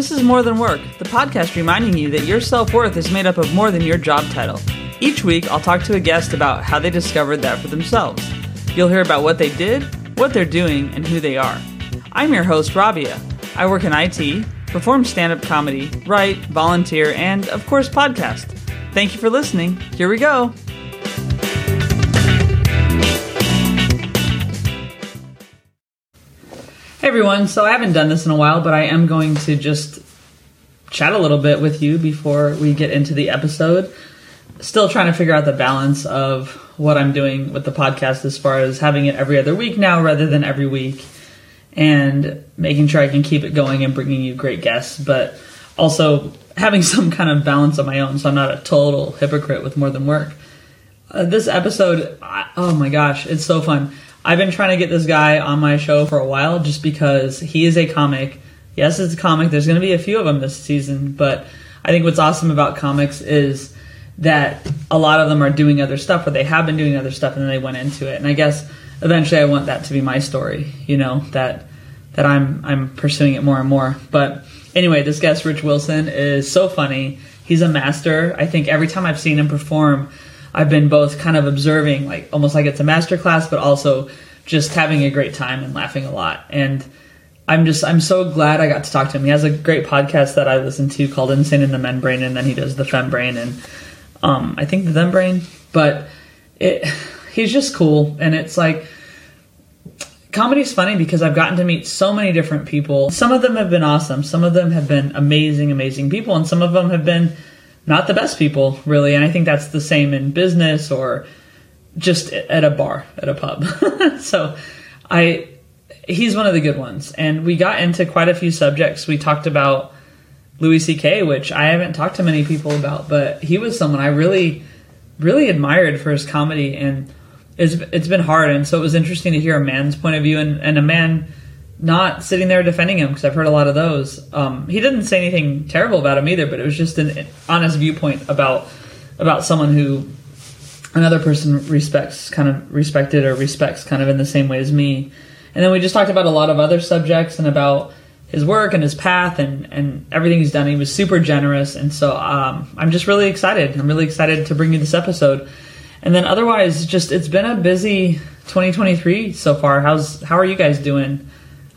This is More Than Work, the podcast reminding you that your self worth is made up of more than your job title. Each week, I'll talk to a guest about how they discovered that for themselves. You'll hear about what they did, what they're doing, and who they are. I'm your host, Rabia. I work in IT, perform stand up comedy, write, volunteer, and, of course, podcast. Thank you for listening. Here we go. Everyone, so I haven't done this in a while, but I am going to just chat a little bit with you before we get into the episode. Still trying to figure out the balance of what I'm doing with the podcast as far as having it every other week now rather than every week and making sure I can keep it going and bringing you great guests, but also having some kind of balance of my own so I'm not a total hypocrite with more than work. Uh, this episode, I, oh my gosh, it's so fun. I've been trying to get this guy on my show for a while just because he is a comic. Yes, it's a comic. There's going to be a few of them this season, but I think what's awesome about comics is that a lot of them are doing other stuff or they have been doing other stuff and then they went into it. And I guess eventually I want that to be my story, you know, that that I'm I'm pursuing it more and more. But anyway, this guest Rich Wilson is so funny. He's a master. I think every time I've seen him perform, I've been both kind of observing, like almost like it's a master class, but also just having a great time and laughing a lot. And I'm just I'm so glad I got to talk to him. He has a great podcast that I listen to called Insane in the Men Brain, and then he does the Fem Brain and um, I think the Them Brain. But it he's just cool, and it's like comedy's funny because I've gotten to meet so many different people. Some of them have been awesome. Some of them have been amazing, amazing people, and some of them have been not the best people, really. And I think that's the same in business or just at a bar, at a pub. so I he's one of the good ones. And we got into quite a few subjects. We talked about Louis C.K., which I haven't talked to many people about, but he was someone I really, really admired for his comedy. And it's, it's been hard. And so it was interesting to hear a man's point of view and, and a man not sitting there defending him because I've heard a lot of those. Um, he didn't say anything terrible about him either, but it was just an honest viewpoint about about someone who another person respects, kind of respected or respects, kind of in the same way as me. And then we just talked about a lot of other subjects and about his work and his path and and everything he's done. He was super generous, and so um, I'm just really excited. I'm really excited to bring you this episode. And then otherwise, just it's been a busy 2023 so far. How's how are you guys doing?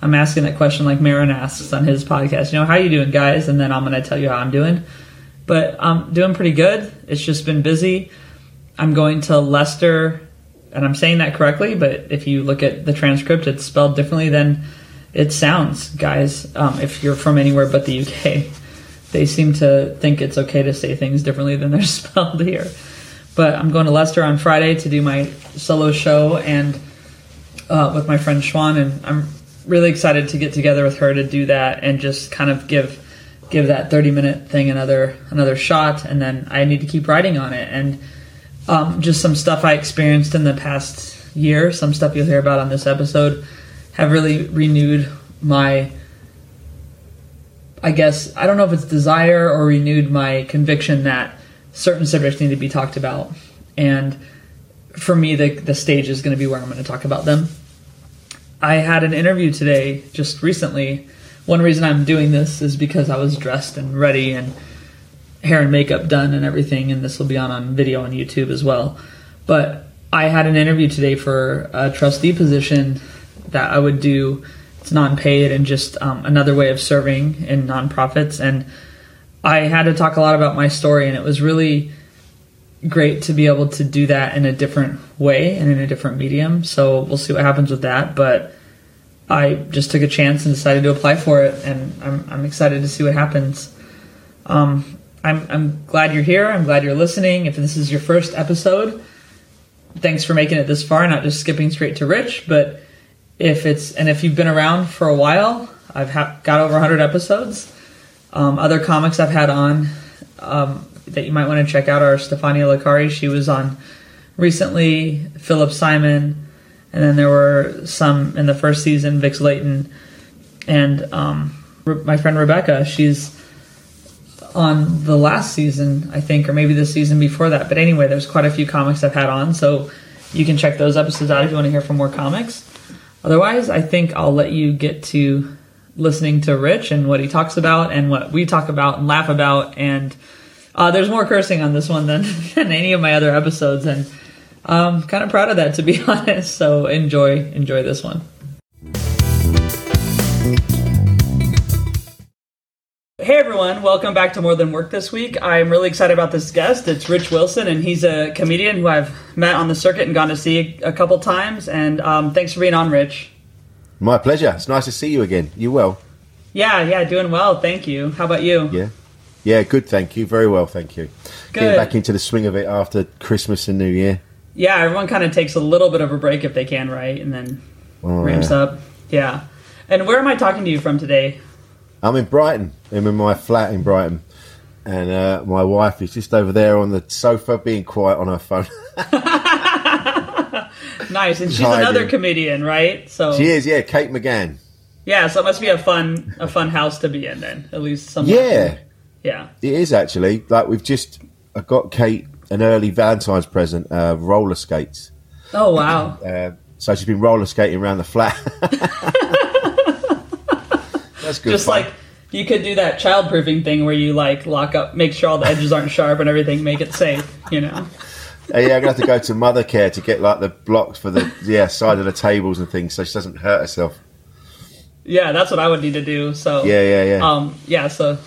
I'm asking that question like Maron asks on his podcast. You know, how you doing, guys? And then I'm going to tell you how I'm doing. But I'm doing pretty good. It's just been busy. I'm going to Leicester, and I'm saying that correctly. But if you look at the transcript, it's spelled differently than it sounds, guys. Um, if you're from anywhere but the UK, they seem to think it's okay to say things differently than they're spelled here. But I'm going to Leicester on Friday to do my solo show and uh, with my friend Schwan, and I'm really excited to get together with her to do that and just kind of give give that 30 minute thing another another shot. And then I need to keep writing on it. And um, just some stuff I experienced in the past year some stuff you'll hear about on this episode have really renewed my I guess I don't know if it's desire or renewed my conviction that certain subjects need to be talked about. And for me the the stage is going to be where I'm going to talk about them I had an interview today, just recently. One reason I'm doing this is because I was dressed and ready and hair and makeup done and everything, and this will be on on video on YouTube as well. But I had an interview today for a trustee position that I would do. It's non-paid and just um, another way of serving in nonprofits. And I had to talk a lot about my story, and it was really great to be able to do that in a different way and in a different medium. So we'll see what happens with that. But I just took a chance and decided to apply for it, and I'm, I'm excited to see what happens. Um, I'm, I'm glad you're here. I'm glad you're listening. If this is your first episode, thanks for making it this far, not just skipping straight to Rich. But if it's and if you've been around for a while, I've ha- got over 100 episodes. Um, other comics I've had on um, that you might want to check out are Stefania Licari. She was on recently. Philip Simon, and then there were some in the first season. Vix Layton, and um, my friend Rebecca. She's on the last season, I think, or maybe the season before that. But anyway, there's quite a few comics I've had on, so you can check those episodes out if you want to hear from more comics. Otherwise, I think I'll let you get to listening to Rich and what he talks about and what we talk about and laugh about. And uh, there's more cursing on this one than, than any of my other episodes, and I'm kind of proud of that to be honest. So enjoy enjoy this one. Hey everyone, welcome back to More Than Work this week. I'm really excited about this guest. It's Rich Wilson, and he's a comedian who I've met on the circuit and gone to see a couple times. And um, thanks for being on, Rich. My pleasure. It's nice to see you again. You well? Yeah, yeah, doing well. Thank you. How about you? Yeah. Yeah, good. Thank you. Very well. Thank you. Good. Getting back into the swing of it after Christmas and New Year. Yeah, everyone kind of takes a little bit of a break if they can, right? And then Oh, ramps yeah. up. Yeah. And where am I talking to you from today? I'm in Brighton. I'm in my flat in Brighton. And uh, my wife is just over there on the sofa being quiet on her phone. Nice. And she's Hiding. another comedian, right? So she is, yeah, Kate McGann. yeah, so it must be a fun a fun house to be in then. At least some Yeah, Yeah. it is actually. Like, we've just I got Kate an early Valentine's present, uh, roller skates. Oh wow. Uh, so she's been roller skating around the flat. That's good. Just fun. like you could do that child proofing thing where you like lock up make sure all the edges aren't sharp and everything, make it safe, you know. Uh, yeah, I'm gonna have to go to Mothercare to get like the blocks for the yeah side of the tables and things, so she doesn't hurt herself. Yeah, that's what I would need to do. So Yeah, yeah, yeah. Um, yeah, so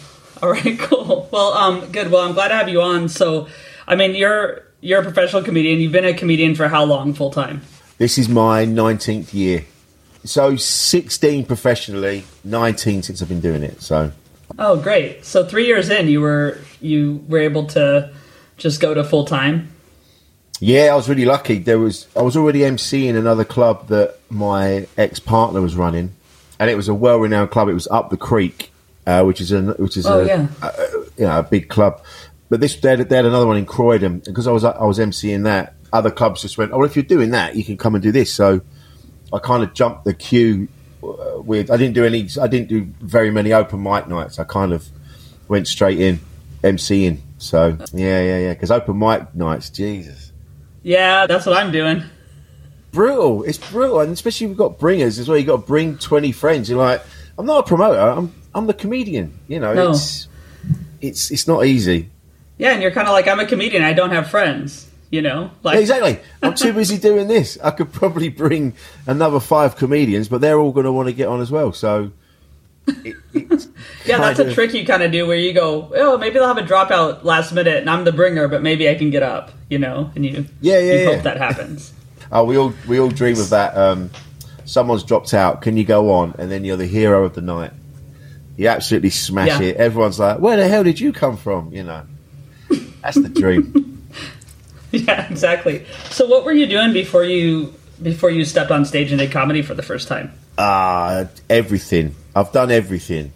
all right, cool. Well, um, good. Well, I'm glad to have you on. So, I mean, you're you're a professional comedian. You've been a comedian for how long, full time? This is my 19th year, so 16 professionally, 19 since I've been doing it. So Oh, great. So three years in, you were you were able to just go to full time. yeah, I was really lucky. There was I was already emceeing another club that my ex partner was running, and it was a well renowned club. It was up the creek, uh, which is a which is Oh, a, yeah. a, a- you know, a big club. But this they had, they had another one in Croydon because I was I was emceeing that. Other clubs just went, oh, well, if you're doing that, you can come and do this. So I kind of jumped the queue uh, with. I didn't do any. I didn't do very many open mic nights. I kind of went straight in emceeing. So yeah, yeah, yeah. Because open mic nights, Jesus, Yeah, that's what I'm doing. brutal. It's brutal, and especially we've got bringers as well. You got to bring twenty friends. You're like, I'm not a promoter. I'm I'm the comedian. You know, No. it's it's it's not easy. Yeah, and you're kind of like I'm a comedian. I don't have friends. You know, like Yeah, exactly. I'm too busy doing this. I could probably bring another five comedians, but they're all going to want to get on as well. So, it, Yeah, that's kind a of- trick you kind of do where you go, oh, maybe they'll have a dropout last minute, and I'm the bringer, but maybe I can get up, you know, and you Yeah, yeah, you yeah. hope that happens. Oh, we all we all dream of that. Um, someone's dropped out. Can you go on? And then you're the hero of the night. You absolutely smash Yeah. it. Everyone's like, "Where the hell did you come from?" You know, that's the dream. yeah, exactly. So, what were you doing before you before you stepped on stage and did comedy for the first time? Ah, everything. I've done everything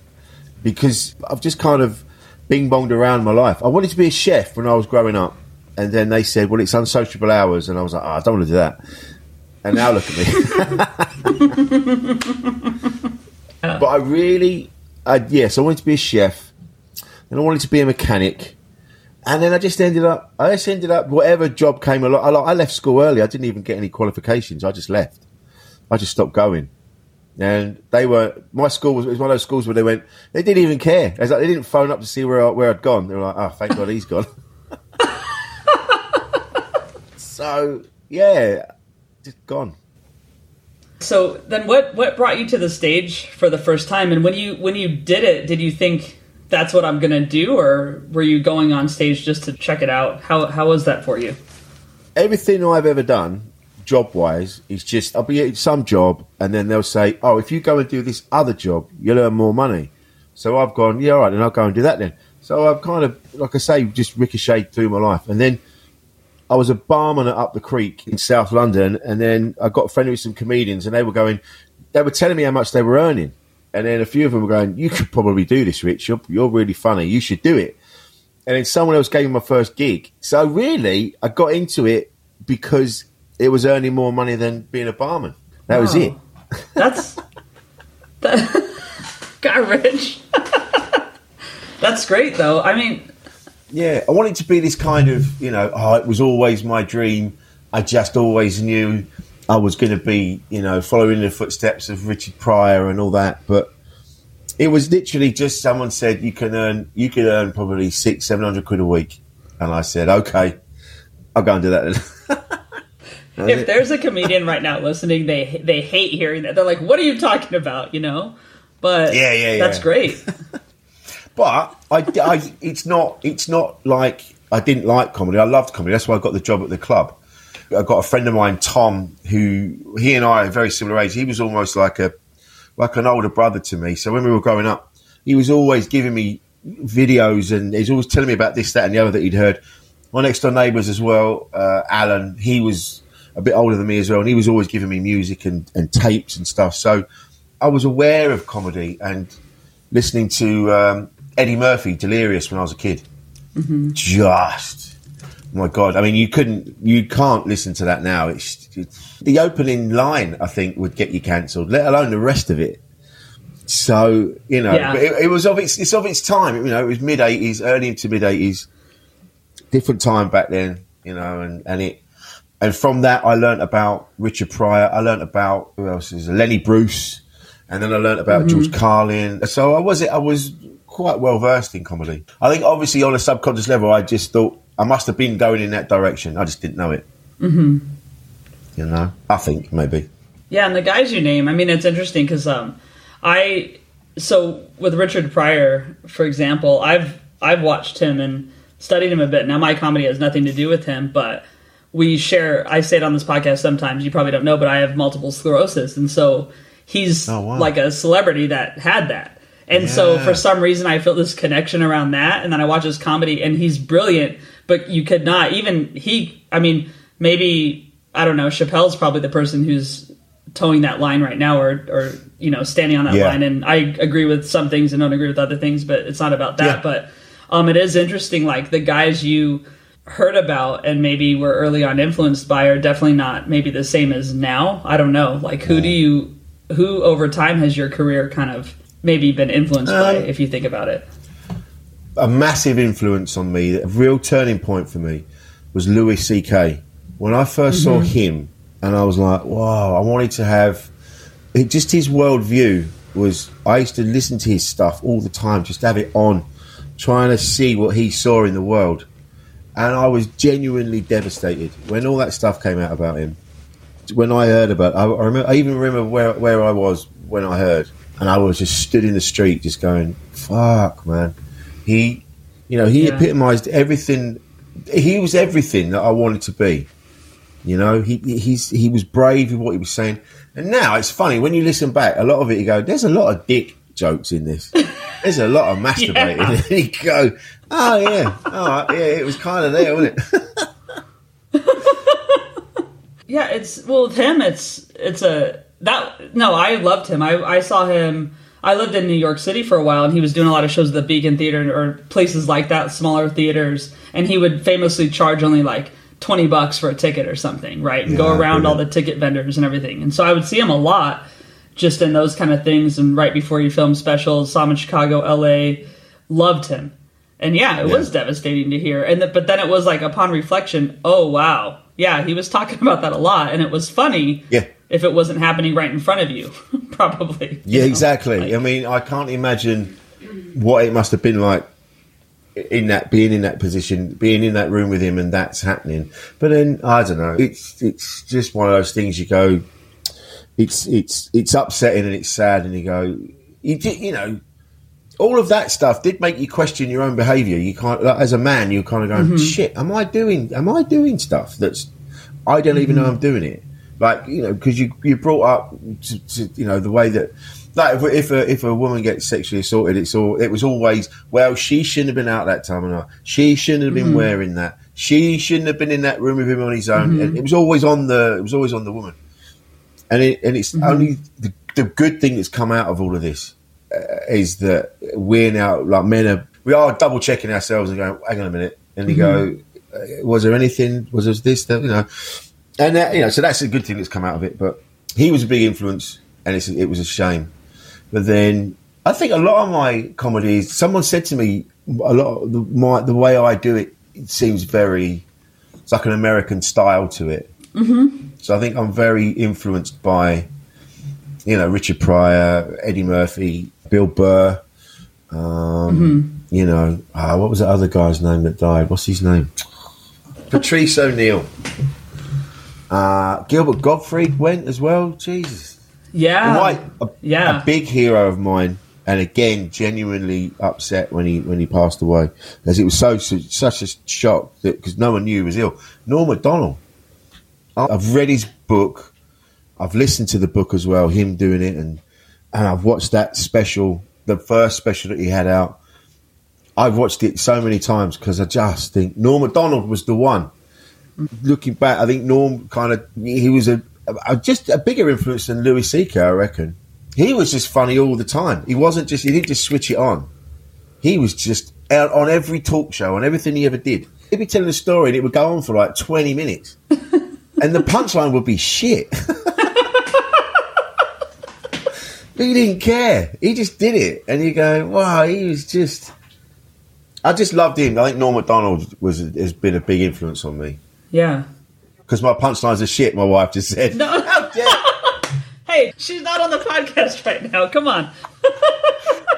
because I've just kind of bing bonged around my life. I wanted to be a chef when I was growing up, and then they said, "Well, it's unsociable hours," and I was like, oh, "I don't want to do that." And now look at me. but I really, Yes, I wanted to be a chef, and I wanted to be a mechanic. And then I just ended up, I just ended up, whatever job came along. I, I left school early. I didn't even get any qualifications. I just left. I just stopped going. And they were my school was, was one of those schools where they went they didn't even care. Like they didn't phone up to see where I, where I'd gone. They were like, oh, thank God he's gone. so yeah, just gone. So then, what what brought you to the stage for the first time? And when you when you did it, did you think that's what I'm gonna do, or were you going on stage just to check it out? How how was that for you? Everything I've ever done, job wise, is just I'll be at some job and then they'll say, oh, if you go and do this other job, you'll earn more money. So I've gone, yeah, all right, then I'll go and do that then. So I've kind of, like I say, just ricocheted through my life. And then I was a barman at Up the Creek in South London, and then I got friendly with some comedians, and they were going, they were telling me how much they were earning, and then a few of them were going, "You could probably do this, Rich. You're, you're really funny. You should do it." And then someone else gave me my first gig. So really, I got into it because it was earning more money than being a barman. That was it. That's that got rich. that's great, though. I mean, Yeah, I wanted to be this kind of, you know, oh, it was always my dream. I just always knew I was going to be, you know, following the footsteps of Richard Pryor and all that. But It was literally just someone said you can earn you can earn probably six seven hundred quid a week, and I said okay, I'll go and do that. Then. if there's a comedian right now listening, they they hate hearing that. They're like, "What are you talking about?" You know. But Yeah, yeah, that's great. But I, I, it's not, it's not like I didn't like comedy. I loved comedy. That's why I got the job at the club. I got a friend of mine, Tom, who he and I are very similar age. He was almost like a, like an older brother to me. So when we were growing up, he was always giving me videos and he's always telling me about this, that, and the other that he'd heard. My next door neighbours as well, uh, Alan. He was a bit older than me as well, and he was always giving me music and, and tapes and stuff. So I was aware of comedy and listening to um, Eddie Murphy, Delirious, when I was a kid. Just, my God! I mean, you couldn't, you can't listen to that now. It's, it's the opening line. I think would get you cancelled, let alone the rest of it. So you know, Yeah. but it, it was of its, it's of its time. You know, it was mid eighties, early into mid eighties, different time back then. You know, and and it. And from that, I learnt about Richard Pryor. I learnt about who else is? Lenny Bruce, and then I learnt about mm-hmm. George Carlin. So I was I was quite well versed in comedy. I think obviously on a subconscious level, I just thought I must have been going in that direction. I just didn't know it. Mm-hmm. You know, I think maybe. Yeah, and the guys you name, I mean, it's interesting because um, I so with Richard Pryor, for example, I've I've watched him and studied him a bit. Now my comedy has nothing to do with him, but we share. I say it on this podcast sometimes. You probably don't know, but I have multiple sclerosis, and so he's Oh, wow. like a celebrity that had that. And so for some reason I feel this connection around that and then I watch his comedy and he's brilliant, but you could not even he I mean, maybe I don't know, Chappelle's probably the person who's towing that line right now or or you know, standing on that Yeah. line and I agree with some things and don't agree with other things, but it's not about that. Yeah. But um it is interesting like the guys you heard about and maybe were early on influenced by are definitely not maybe the same as now. I don't know. Like who do you who over time has your career kind of maybe been influenced by Um, if you think about it? a massive influence on me, a real turning point for me, was Louis C.K. When I 1st saw him, and I was like, wow, I wanted to have it, just his worldview was. I used to listen to his stuff all the time, just have it on, trying to see what he saw in the world, and I was genuinely devastated when all that stuff came out about him. When I heard about, I, I remember, I even remember where where I was when I heard, and I was just stood in the street, just going, "Fuck, man." He, you know, he Yeah. epitomised everything. He was everything that I wanted to be. You know, he he's he was brave with what he was saying. And now it's funny when you listen back. A lot of it, you go, "There's a lot of dick jokes in this. There's a lot of masturbating." Yeah. And you go, "Oh yeah, oh yeah, it was kind of there, wasn't it?" Yeah, it's well with him. It's it's a that no, I loved him. I I saw him. I lived in New York City for a while, and he was doing a lot of shows at the Beacon Theater or places like that, smaller theaters. And he would famously charge only like twenty bucks for a ticket or something, right? And go around all the ticket vendors and everything. And so I would see him a lot, just in those kind of things. And right before he filmed specials, saw him in Chicago, L.A. Loved him. And yeah, it Yeah. was devastating to hear. And th- but then it was like upon reflection, oh wow, yeah, he was talking about that a lot, and it was funny. Yeah. If it wasn't happening right in front of you, probably. Yeah, you know? exactly. Like- I mean, I can't imagine what it must have been like in that being in that position, being in that room with him, and that's happening. But then I don't know. It's it's just one of those things. You go, it's it's it's upsetting and it's sad, and you go, you you know. All of that stuff did make you question your own behaviour. You can't, like, as a man, you're kind of going, mm-hmm. "Shit, am I doing? Am I doing stuff that's I don't even know mm-hmm. I'm doing it. Like you know, because you you brought up to, to you know the way that like if, if a if a woman gets sexually assaulted, it's all it was always well she shouldn't have been out that time and she shouldn't have been wearing that. She shouldn't have been in that room with him on his own. And it was always on the it was always on the woman. And it and it's only the, the good thing that's come out of all of this uh, is that we're now like men are we are double checking ourselves and going hang on a minute. And you go uh, was there anything was there this that you know and that, you know so that's a good thing that's come out of it but he was a big influence and it's, it was a shame but then I think a lot of my comedies someone said to me a lot of the, my, the way I do it it seems very it's like an American style to it mm-hmm. so I think I'm very influenced by you know Richard Pryor Eddie Murphy Bill Burr. Um, You know, uh, what was that other guy's name that died? What's his name? Patrice O'Neal. Uh, Gilbert Gottfried went as well. Jesus. Yeah. White, a, yeah. a big hero of mine, and again, genuinely upset when he when he passed away, as it was so, so such a shock that because no one knew he was ill. Norm Macdonald. I've read his book. I've listened to the book as well, him doing it, and and I've watched that special, the first special that he had out. I've watched it so many times because I just think Norm Macdonald was the one. Looking back, I think Norm kind of he was a, a just a bigger influence than Louis C.K. I reckon. He was just funny all the time. He wasn't just he didn't just switch it on. He was just out on every talk show on everything he ever did. He'd be telling a story and it would go on for like twenty minutes, and the punchline would be shit. He didn't care. He just did it, and you go, "Wow, he was just." I just loved him. I think Norm Macdonald was has been a big influence on me Yeah. because my punchlines are shit. My wife just said, No. How dare- Hey, she's not on the podcast right now. Come on.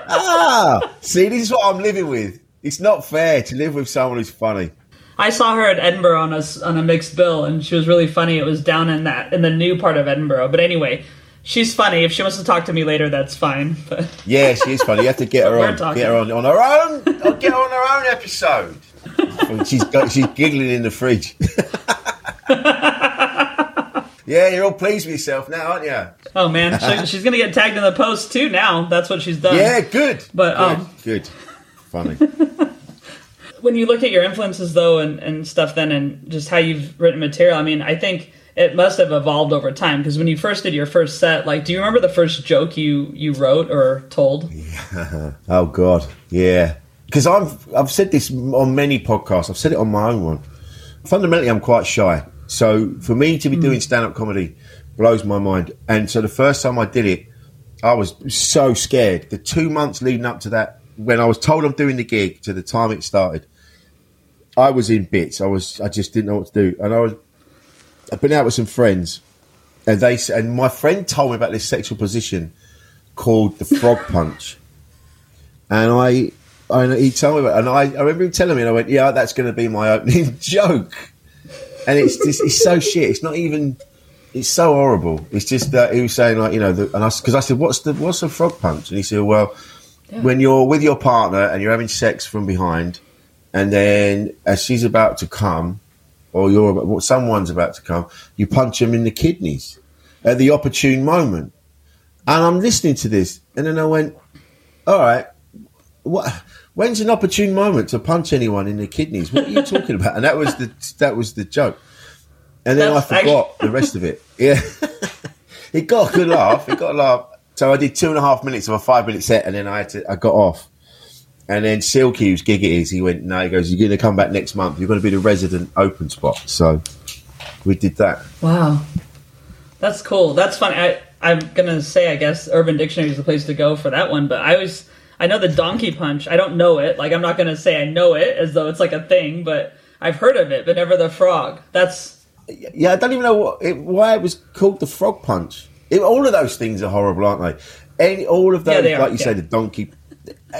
ah, see, this is what I'm living with. It's not fair to live with someone who's funny. I saw her at Edinburgh on a on a mixed bill, and she was really funny. It was down in that in the new part of Edinburgh. But anyway, she's funny. If she wants to talk to me later, that's fine. But Yeah, she is funny. You have to get her on, talking. get her on on her own. Get her on her own episode. She's got, she's giggling in the fridge. yeah, you're all pleased with yourself now, aren't you? oh man, she, she's gonna get tagged in the post too. Now that's what she's done. Yeah, good. But, good, um, good, funny. when you look at your influences though and, and stuff then and just how you've written material i mean i think it must have evolved over time because when you first did your first set like do you remember the first joke you you wrote or told Oh God, yeah. Because I've I've said this on many podcasts. I've said it on my own one. Fundamentally, I'm quite shy. So for me to be hmm. doing stand up comedy blows my mind. And so the first time I did it, I was so scared. The two months leading up to that, when I was told I'm doing the gig, to the time it started, I was in bits. I was I just didn't know what to do. And I was I've been out with some friends, and they and my friend told me about this sexual position called the frog punch. And I, I he told me about, and I, I remember him telling me, and I went, "Yeah, that's going to be my opening joke." And it's just, it's so shit. It's not even, it's so horrible. It's just that he was saying like, you know, the, and I, because I said, "What's the, what's a frog punch?" And he said, "Well, when you're with your partner and you're having sex from behind, and then as she's about to come, or you're about, well, someone's about to come, you punch them in the kidneys at the opportune moment." And I'm listening to this, and then I went, "All right." what when's an opportune moment to punch anyone in the kidneys? What are you talking about? And that was the that was the joke. And then That's i forgot the rest of it. Yeah. It got a good laugh. It got a laugh. So i did two and a half minutes of a five minute set and then i had to i got off. And then silky whose gig it is he went no he goes you're going to come back next month. You're going to be the resident open spot. So we did that. Wow. That's cool. That's funny. I, i'm gonna say i guess urban dictionary is the place to go for that one but i was i know the donkey punch i don't know it like i'm not gonna say i know it as though it's like a thing but i've heard of it but never the frog that's yeah, I don't even know what it, why it was called the frog punch. It, all of those things are horrible, aren't they? Any, all of those, Yeah, they are, like you say, the donkey,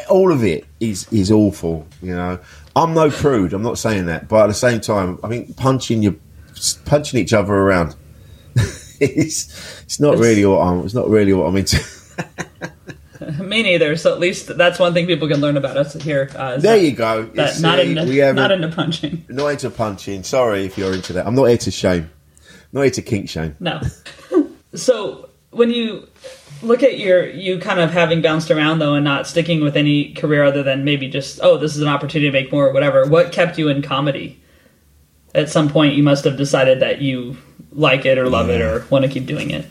all of it is is awful. You know, I'm no prude. I'm not saying that, but at the same time, I think punching your punching each other around, it's it's not really what I'm. It's not really what I'm into. me neither so at least that's one thing people can learn about us here uh, there that- you go. that not into we haven't- not into punching not into punching. Sorry if you're into that. I'm not here to shame. Not here to kink shame. No. so when you look at your you kind of having bounced around though and not sticking with any career other than maybe just oh this is an opportunity to make more or whatever. What kept you in comedy? At some point, you must have decided that you like it or love it or want to keep doing it.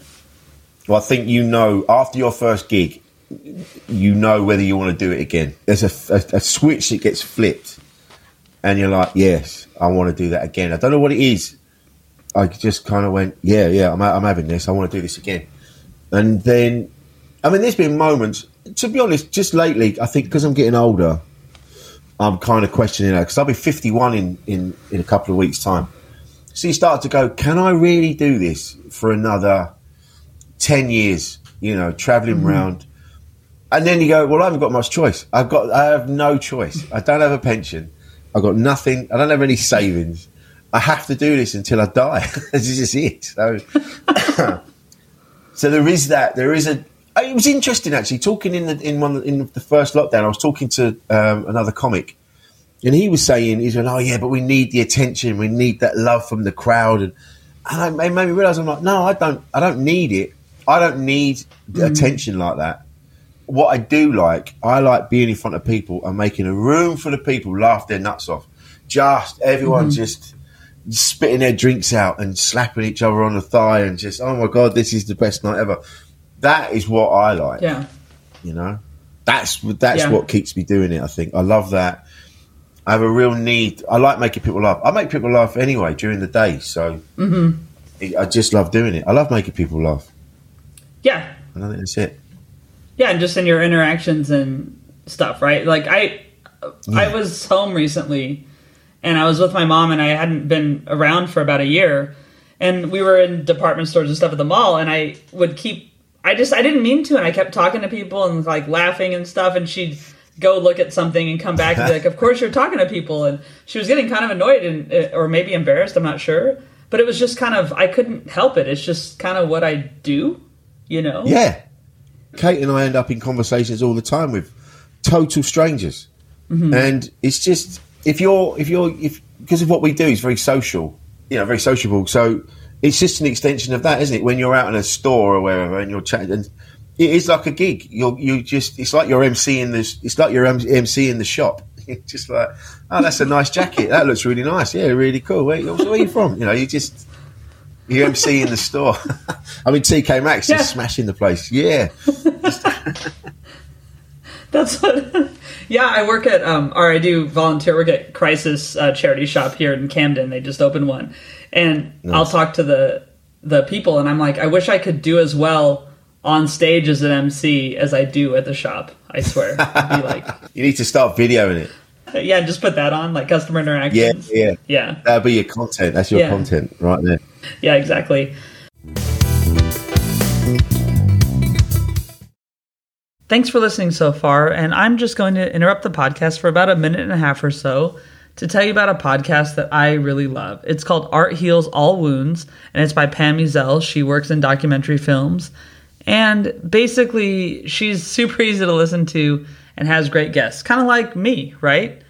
Well, I think you know after your first gig, you know whether you want to do it again. There's a, a, a switch that gets flipped, and you're like, yes, I want to do that again. I don't know what it is. I just kind of went, yeah, yeah, I'm, I'm having this. I want to do this again. And then, I mean, there's been moments. To be honest, just lately, I think because I'm getting older, I'm kind of questioning that because I'll be 51 in, in in a couple of weeks' time. So you start to go, can I really do this for another 10 years, you know, traveling mm-hmm. around. And then you go, well, I haven't got much choice. I've got, I have no choice. I don't have a pension. I've got nothing. I don't have any savings. I have to do this until I die. this is it. So, so there is that. There is a. It was interesting actually talking in the in one in the first lockdown. I was talking to um, another comic, and he was saying, "He's going, oh yeah, but we need the attention. We need that love from the crowd." And, and I, it made me realize I'm like, no, I don't. I don't need it. I don't need mm. attention like that. What I do like, I like being in front of people and making a room full of people laugh their nuts off. Just everyone mm-hmm. just spitting their drinks out and slapping each other on the thigh and just, oh my god, this is the best night ever. That is what I like. Yeah. You know, that's that's yeah. what keeps me doing it. I think I love that. I have a real need. I like making people laugh. I make people laugh anyway during the day, so mm-hmm. I just love doing it. I love making people laugh. Yeah, and I think that's it. Yeah, and just in your interactions and stuff, right? Like I, yeah. I was home recently and I was with my mom, and I hadn't been around for about a year, and we were in department stores and stuff at the mall, and I would keep. I just I didn't mean to, and I kept talking to people and like laughing and stuff, and she'd go look at something and come back and be like, "Of course you're talking to people," and she was getting kind of annoyed and uh, or maybe embarrassed. I'm not sure, but it was just kind of I couldn't help it. It's just kind of what I do, you know. Yeah, Kate and I end up in conversations all the time with total strangers, mm-hmm. and it's just if you're if you're if because of what we do is very social, you know, very sociable. So it's just an extension of that, isn't it? When you're out in a store or wherever and you're chatting, and it is like a gig. You're you just it's like you're MC in this. It's like you're MC in the shop. just like, oh, that's a nice jacket. That looks really nice. Yeah, really cool. Where, where are you from? You know, you just you MC in the store. I mean, TK Maxx yeah. is smashing the place. Yeah. That's what. Yeah, I work at, um, or I do volunteer work at Crisis uh, Charity Shop here in Camden. They just opened one, and nice. I'll talk to the the people, and I'm like, I wish I could do as well on stage as an MC as I do at the shop. I swear, like, you need to start videoing it. Uh, yeah, and just put that on like customer interactions. Yeah, yeah, yeah. That'll be your content. That's your yeah. content right there. Yeah, exactly. Thanks for listening so far, and I'm just going to interrupt the podcast for about a minute and a half or so to tell you about a podcast that I really love. It's called Art Heals All Wounds, and it's by Pam Uzel. She works in documentary films, and basically, she's super easy to listen to and has great guests, kind of like me, right?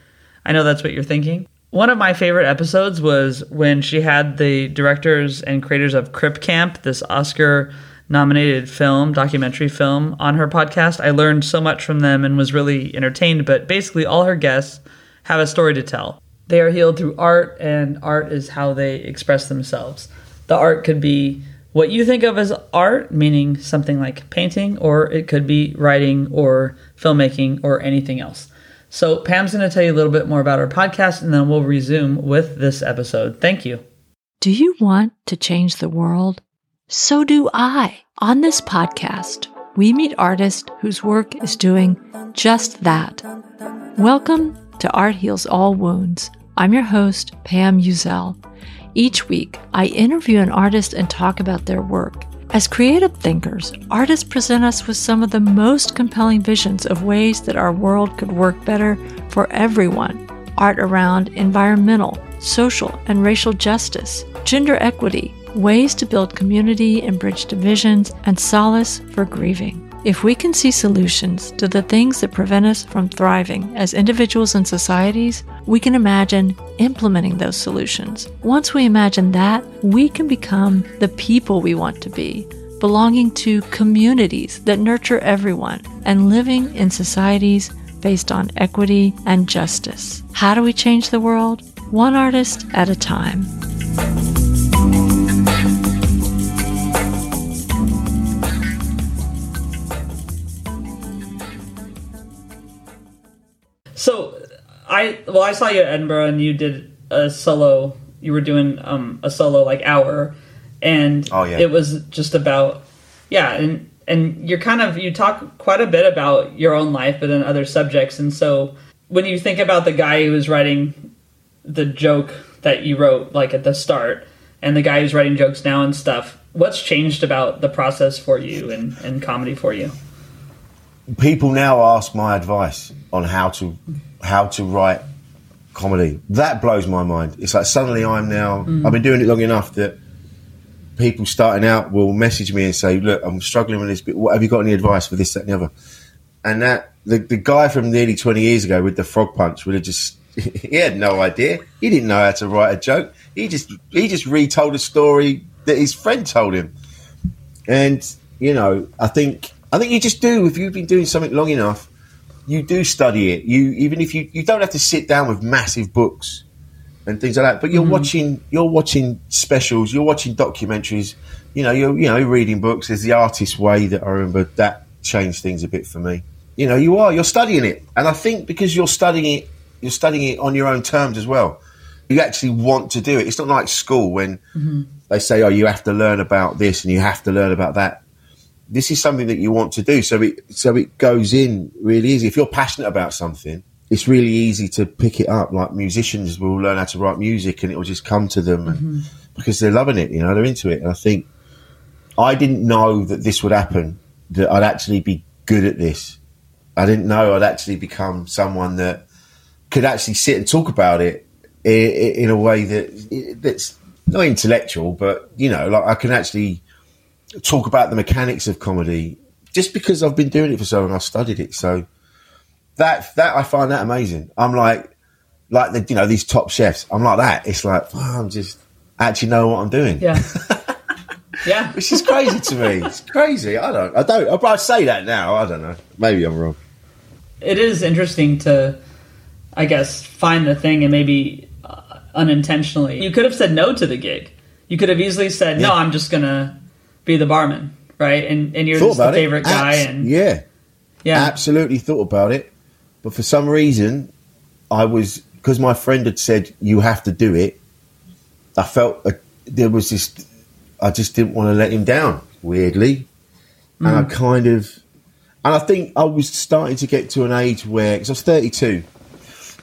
I know that's what you're thinking. One of my favorite episodes was when she had the directors and creators of Crip Camp, this Oscar nominated film, documentary film, on her podcast. I learned so much from them and was really entertained, but basically, all her guests have a story to tell. They are healed through art, and art is how they express themselves. The art could be what you think of as art, meaning something like painting, or it could be writing or filmmaking or anything else. So, Pam's going to tell you a little bit more about our podcast, and then we'll resume with this episode. Thank you. Do you want to change the world? So do I. On this podcast, we meet artists whose work is doing just that. Welcome to Art Heals All Wounds. I'm your host, Pam Uzel. Each week, I interview an artist and talk about their work. As creative thinkers, artists present us with some of the most compelling visions of ways that our world could work better for everyone. Art around environmental, social, and racial justice, gender equity, ways to build community and bridge divisions, and solace for grieving. If we can see solutions to the things that prevent us from thriving as individuals and societies, we can imagine implementing those solutions. Once we imagine that, we can become the people we want to be, belonging to communities that nurture everyone, and living in societies based on equity and justice. How do we change the world? One artist at a time. I well, I saw you at Edinburgh, and you did a solo. You were doing um, a solo like hour, and oh, yeah. it was just about yeah, and and you're kind of you talk quite a bit about your own life, but then other subjects. And so, when you think about the guy who was writing the joke that you wrote like at the start, and the guy who's writing jokes now and stuff, what's changed about the process for you and, and comedy for you? People now ask my advice on how to how to write comedy. That blows my mind. It's like suddenly I'm now mm. I've been doing it long enough that people starting out will message me and say, "Look, I'm struggling with this bit. What have you got any advice for this, that, and the other?" And that the the guy from nearly 20 years ago with the frog punch would have just he had no idea. He didn't know how to write a joke. He just he just retold a story that his friend told him. And you know, I think I think you just do if you've been doing something long enough, you do study it. You even if you you don't have to sit down with massive books and things like that, but you're mm-hmm. watching you're watching specials, you're watching documentaries. You know, you're you know reading books. There's the artist way that I remember that changed things a bit for me. You know, you are you're studying it, and I think because you're studying it, you're studying it on your own terms as well. You actually want to do it. It's not like school when mm-hmm. they say, "Oh, you have to learn about this and you have to learn about that." This is something that you want to do, so it so it goes in really easy. If you're passionate about something, it's really easy to pick it up. Like musicians will learn how to write music, and it will just come to them and, mm-hmm. because they're loving it. You know, they're into it. And I think I didn't know that this would happen. That I'd actually be good at this. I didn't know I'd actually become someone that could actually sit and talk about it i- i- in a way that that's not intellectual, but you know, like I can actually talk about the mechanics of comedy just because I've been doing it for so long. I've studied it, so that that I find that amazing. I'm like, like the you know these top chefs. I'm like that. It's like wow, I'm just actually know what I'm doing. Yeah. yeah. Which is crazy to me. It's crazy. I don't. I don't. I say that now. I don't know. Maybe I'm wrong. It is interesting to, I guess, find the thing and maybe uh, unintentionally. You could have said no to the gig. You could have easily said, no, Yeah. I'm just going to be the barman, right? And, and you're Thought just the favorite it. guy. Abs- and yeah, yeah. absolutely thought about it, but for some reason, I was because my friend had said you have to do it. I felt a, there was this. I just didn't want to let him down. Weirdly, and I mm. kind of, and I think I was starting to get to an age where because I was thirty two,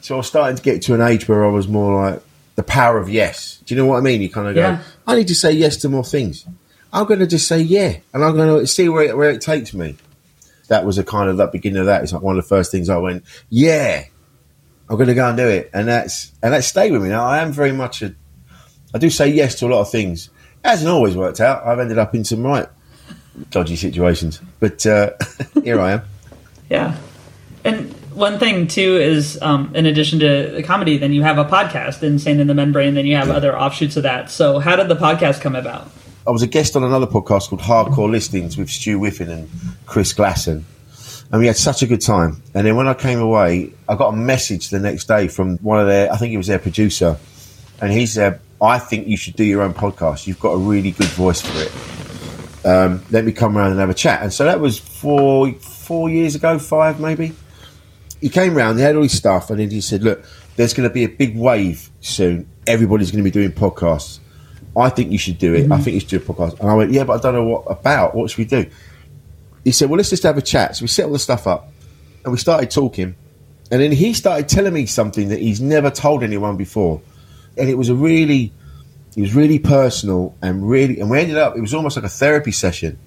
so I was starting to get to an age where I was more like the power of yes. Do you know what I mean? You kind of go, Yeah. I need to say yes to more things. I'm going to just say yeah, and I'm going to see where it, where it takes me that was a kind of that beginning of that. It's like one of the first things I went, yeah, I'm going to go and do it, and that's and that stayed with me. Now I am very much a, I do say yes to a lot of things. It hasn't always worked out. I've ended up in some right dodgy situations, but uh, here I am. Yeah. And one thing too is, um, in addition to the comedy, then you have a podcast, Insane in the Membrane. Then you have other offshoots of that. So, how did the podcast come about? I was a guest on another podcast called Hardcore Listings with Stu Whiffen and Chris Glasson. And we had such a good time. And then when I came away, I got a message the next day from one of their, I think it was their producer. And he said, I think you should do your own podcast. You've got a really good voice for it. Um, let me come around and have a chat. And so that was four, four years ago, five maybe. He came round, he had all his stuff, and then he said, Look, there's going to be a big wave soon. Everybody's going to be doing podcasts. I think you should do it. I mm-hmm. think you should do a podcast. And I went, yeah, but I don't know what about. What should we do? He said, well, let's just have a chat. So we set all the stuff up and we started talking. And then he started telling me something that he's never told anyone before. And it was a really, it was really personal and really, and we ended up, it was almost like a therapy session.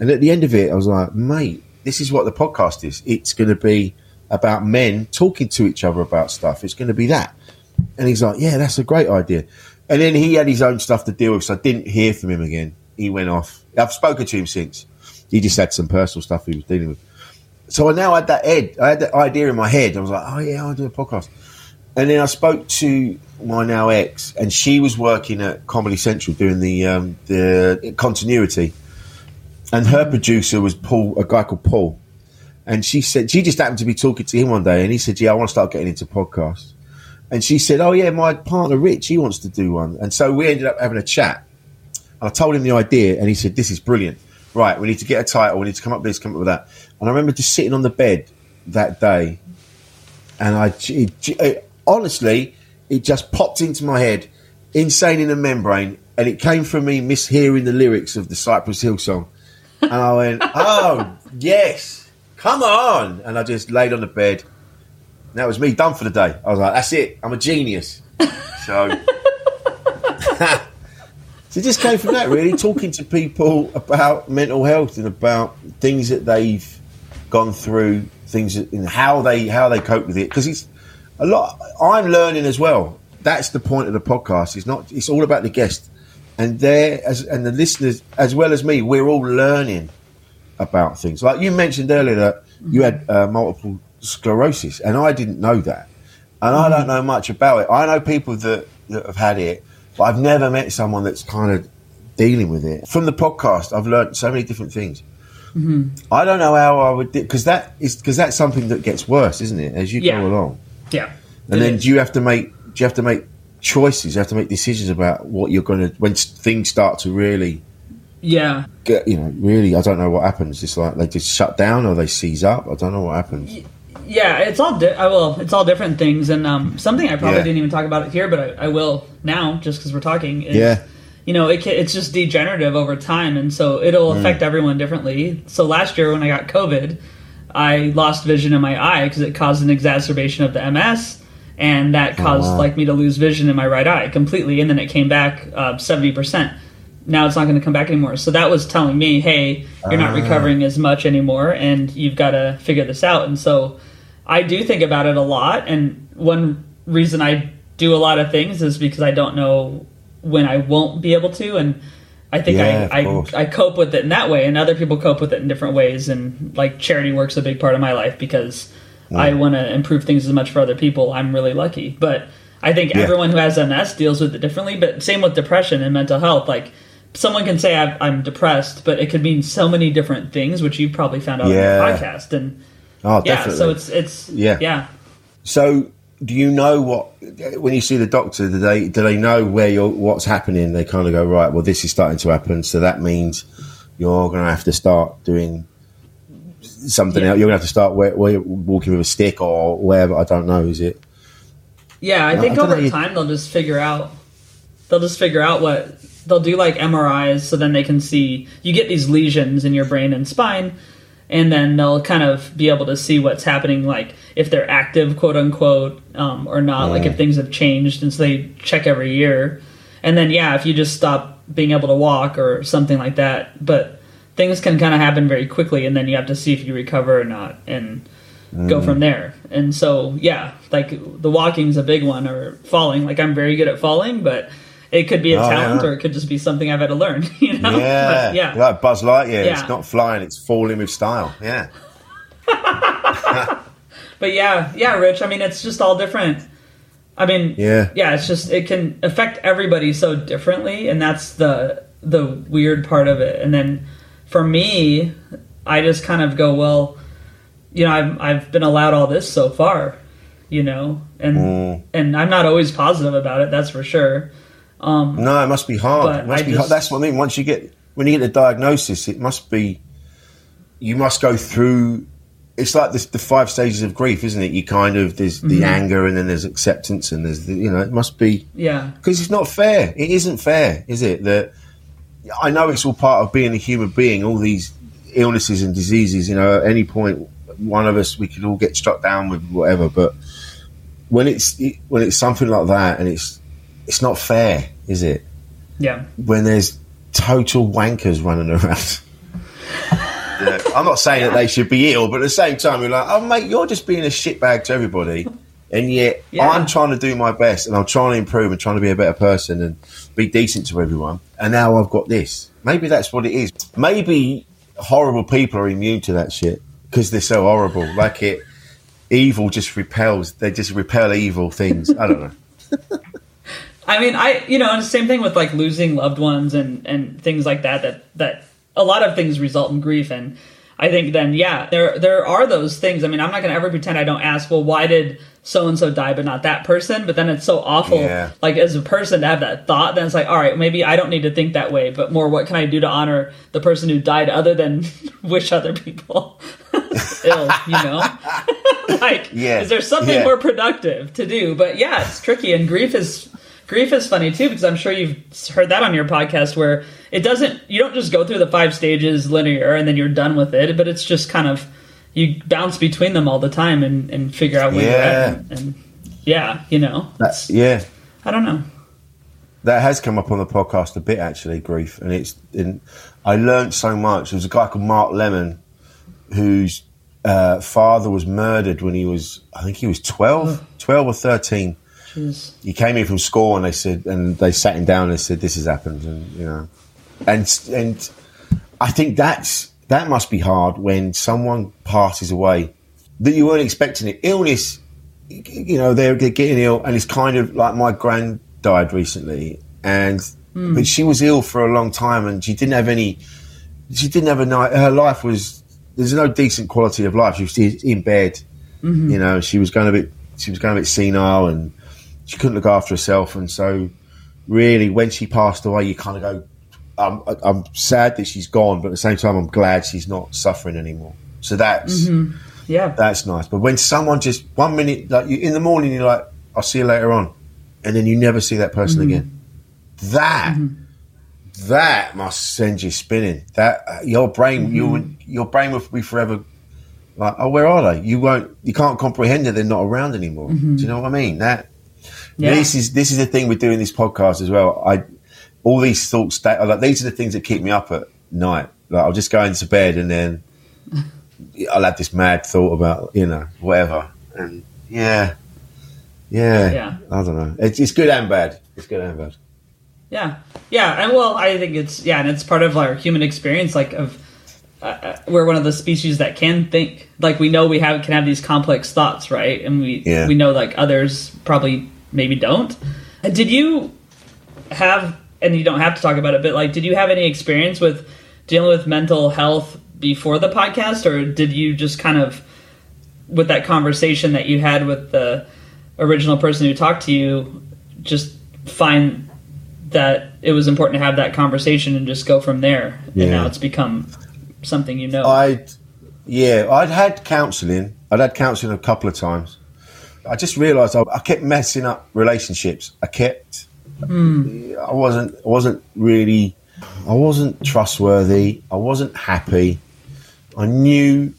And at the end of it, I was like, mate, this is what the podcast is. It's going to be about men talking to each other about stuff. It's going to be that. And he's like, yeah, that's a great idea. And then he had his own stuff to deal with, so I didn't hear from him again. He went off. I've spoken to him since. He just had some personal stuff he was dealing with. So I now had that head. I had that idea in my head. I was like, oh yeah, I'll do a podcast. And then I spoke to my now ex, and she was working at Comedy Central doing the um, the continuity. And her producer was Paul, a guy called Paul. And she said she just happened to be talking to him one day, and he said, "Yeah, I want to start getting into podcasts." And she said, "Oh yeah, my partner Rich, he wants to do one." And so we ended up having a chat. I told him the idea, and he said, "This is brilliant. Right, we need to get a title. We need to come up with this, come up with that." And I remember just sitting on the bed that day, and I it, it, honestly, it just popped into my head, "Insane in a Membrane," and it came from me mishearing the lyrics of the Cypress Hill song, and I went, "Oh yes, come on!" And I just laid on the bed. That was me done for the day. I was like, that's it. I'm a genius. So, so it just came from that, really, talking to people about mental health and about things that they've gone through things and how they how they cope with it because it's a lot. I'm learning as well. That's the point of the podcast. It's not. It's all about the guest, and there as and the listeners as well as me. We're all learning about things. Like you mentioned earlier that you had uh, multiple sclerosis, and I didn't know that, and I don't know much about it. I know people that, that have had it, but I've never met someone that's kind of dealing with it. From the podcast, I've learned so many different things. Mm-hmm. I don't know how I would because that is because that's something that gets worse, isn't it, as you Yeah. go along? Yeah. And It then is. do you have to make do you have to make choices? You have to make decisions about what you're going to when things start to really yeah. get. You know, really, I don't know what happens. It's like they just shut down or they seize up. I don't know what happens. Yeah, it's all di- I will. It's all different things, and um, something I probably Yeah. didn't even talk about it here, but I, I will now, just because we're talking. Is, Yeah. you know, it, it's just degenerative over time, and so it'll Mm. affect everyone differently. So last year when I got COVID, I lost vision in my eye because it caused an exacerbation of the MS, and that caused Oh, wow. like me to lose vision in my right eye completely, and then it came back uh, seventy percent. Now it's not going to come back anymore. So that was telling me, hey, you're not Ah. recovering as much anymore, and you've got to figure this out. And so I do think about it a lot, and one reason I do a lot of things is because I don't know when I won't be able to, and I think Yeah, I. I I cope with it in that way, and other people cope with it in different ways. And like charity work's a big part of my life because I want to improve things as much for other people. I'm really lucky, but I think Yeah. everyone who has MS deals with it differently. But same with depression and mental health, like. Someone can say I'm, depressed, but it could mean so many different things, which you probably found out on your podcast. And Oh, yeah, definitely. so it's it's Yeah. yeah. So, do you know what when you see the doctor? Do they do they know where you're what's happening? They kind of go right. Well, this is starting to happen, so that means you're going to have to start doing something Yeah. else. You're going to have to start where, where you're walking with a stick or wherever. I don't know. Is it? Yeah, I think I over know, time they'll just figure out. They'll just figure out what they'll do, like MRIs, so then they can see you get these lesions in your brain and spine, and then they'll kind of be able to see what's happening, like if they're active, quote unquote, um, or not, like if things have changed, and so they check every year. And then yeah, if you just stop being able to walk or something like that, but things can kind of happen very quickly, and then you have to see if you recover or not, and go from there. And so, yeah, like the walking's a big one, or falling. Like I'm very good at falling, but it could be a Oh, talent, yeah. or it could just be something I've had to learn. You know? Yeah, But, yeah. Like Buzz Lightyear. Yeah. It's not flying; it's falling with style. Yeah. But yeah, yeah, Rich. I mean, it's just all different. I mean, Yeah. yeah. It's just it can affect everybody so differently, and that's the the weird part of it. And then for me, I just kind of go, well, you know, I've I've been allowed all this so far, you know, and Mm. and I'm not always positive about it. That's for sure. Um, no, it must be hard. It must be just- hard. That's what I mean. Once you get when you get the diagnosis, it must be you must go through. It's like this, the five stages of grief, isn't it? You kind of there's the mm-hmm. anger, and then there's acceptance, and there's the, you know it must be Yeah, because it's not fair. It isn't fair, is it? That I know it's all part of being a human being. All these illnesses and diseases, you know, at any point, one of us we could all get struck down with whatever. But when it's when it's something like that, and it's it's not fair, is it? yeah, When there's total wankers running around. Yeah, I'm not saying that they should be ill, but at the same time, you're like, oh mate, you're just being a shitbag to everybody, and yet Yeah. I'm trying to do my best, and I'm trying to improve and trying to be a better person and be decent to everyone, and now I've got this. Maybe that's what it is. Maybe horrible people are immune to that shit because they're so horrible. Like it, evil just repels. They just repel evil things. I don't know. I mean, I you know, and the same thing with like losing loved ones and and things like that. That that a lot of things result in grief, and I think then yeah, there there are those things. I mean, I'm not going to ever pretend I don't ask. Well, why did so and so die, but not that person? But then it's so awful, Yeah. like as a person to have that thought. Then it's like, all right, maybe I don't need to think that way, but more, what can I do to honor the person who died, other than wish other people ill? You know, like, Yeah. is there something Yeah. more productive to do? But yeah, it's tricky, and grief is grief is funny too because I'm sure you've heard that on your podcast where it doesn't you don't just go through the five stages linear and then you're done with it, but it's just kind of you bounce between them all the time and, and figure out where you're Yeah. at. And, yeah, you know, That's yeah. I don't know. That has come up on the podcast a bit actually, grief, and it's. And I learned so much. There's a guy called Mark Lemon, who's uh, father was murdered when he was, I think he was 12, 12 or 13. Jeez. He came in from school and they said, and they sat him down and they said, this has happened. And, you know, and, and I think that's, that must be hard when someone passes away that you weren't expecting it. Illness, you know, they're, they're getting ill and it's kind of like my grand died recently and, hmm. but she was ill for a long time and she didn't have any, she didn't have a night, her life was, there's no decent quality of life. She was in bed, mm-hmm. you know, she was going a bit, she was going a bit senile and she couldn't look after herself. And so really when she passed away, you kind of go, I'm, I'm sad that she's gone, but at the same time, I'm glad she's not suffering anymore. So that's, mm-hmm. Yeah. that's nice. But when someone just one minute, like you, in the morning, you're like, "I'll see you later on," and then you never see that person mm-hmm. again. That mm-hmm. that must send you spinning. That uh, your brain, your your brain will be forever like, "Oh, where are they?" You won't, you can't comprehend that they're not around anymore. Do you know what I mean? That Yeah. this is this is the thing with doing this podcast as well. I all these thoughts that like these are the things that keep me up at night. Like I'll just go into bed and then I'll have this mad thought about you know whatever, and yeah, yeah, Yeah. I don't know. It's, it's good and bad. It's good and bad. Yeah, yeah, and well, I think it's yeah, and it's part of our human experience. Like, of uh, uh, we're one of the species that can think. Like, we know we have can have these complex thoughts, right? And we Yeah. we know like others probably maybe don't. Did you have? And you don't have to talk about it, but like, did you have any experience with dealing with mental health before the podcast, or did you just kind of with that conversation that you had with the original person who talked to you, just find that it was important to have that conversation and just go from there. And now it's become something you know. I'd yeah, I'd had counselling. I'd had counselling a couple of times. I just realised I, I kept messing up relationships. I kept. Hmm. I wasn't. I wasn't really. I wasn't trustworthy. I wasn't happy. I knew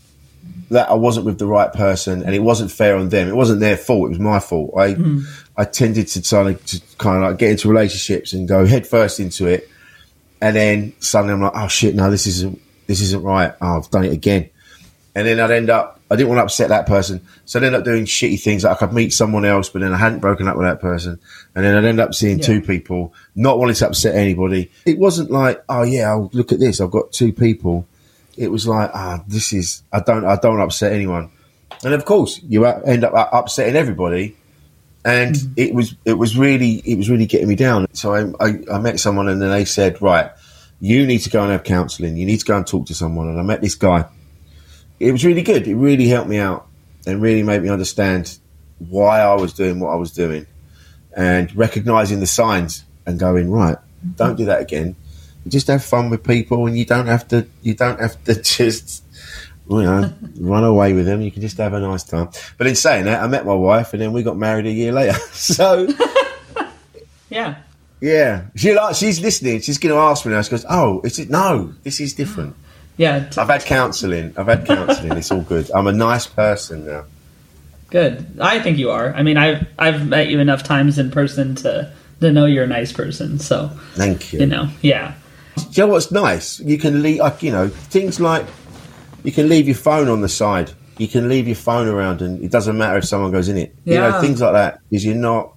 that I wasn't with the right person, and it wasn't fair on them. It wasn't their fault. It was my fault. I hmm. I tended to try to kind of like get into relationships and go head first into it, and then suddenly I'm like, oh shit, no, this isn't this isn't right. Oh, I've done it again, and then I'd end up. I didn't want to upset that person, so I'd end up doing shitty things. Like I'd meet someone else, but then I hadn't broken up with that person, and then I'd end up seeing Yeah. two people, not wanting to upset anybody. It wasn't like, oh yeah, I'll look at this. I've got two people. It was like, ah, this is. I don't. I don't upset anyone, and of course, you end up upsetting everybody and it was it was really it was really getting me down. So I, I, I met someone and then they said, right, you need to go and have counselling. You need to go and talk to someone. And I met this guy. It was really good. It really helped me out and really made me understand why I was doing what I was doing and recognizing the signs and going right. Don't do that again. Just have fun with people, and you don't have to. You don't have to just you know, run away with them. You can just have a nice time. But in saying that, I met my wife, and then we got married a year later. So yeah. yeah, she like she's listening. She's going to ask me now. She goes, "Oh, is it? No, this is different." Yeah. T- I've had counselling. I've had counselling. it's all good. I'm a nice person now. good. I think you are. I mean, I've I've met you enough times in person to to know you're a nice person. So Thank you. you know, yeah, Do you know what's nice? You can leave, like, you know, things like you can leave your phone on the side. You can leave your phone around, and it doesn't matter if someone goes in it. You know, things like that because you're not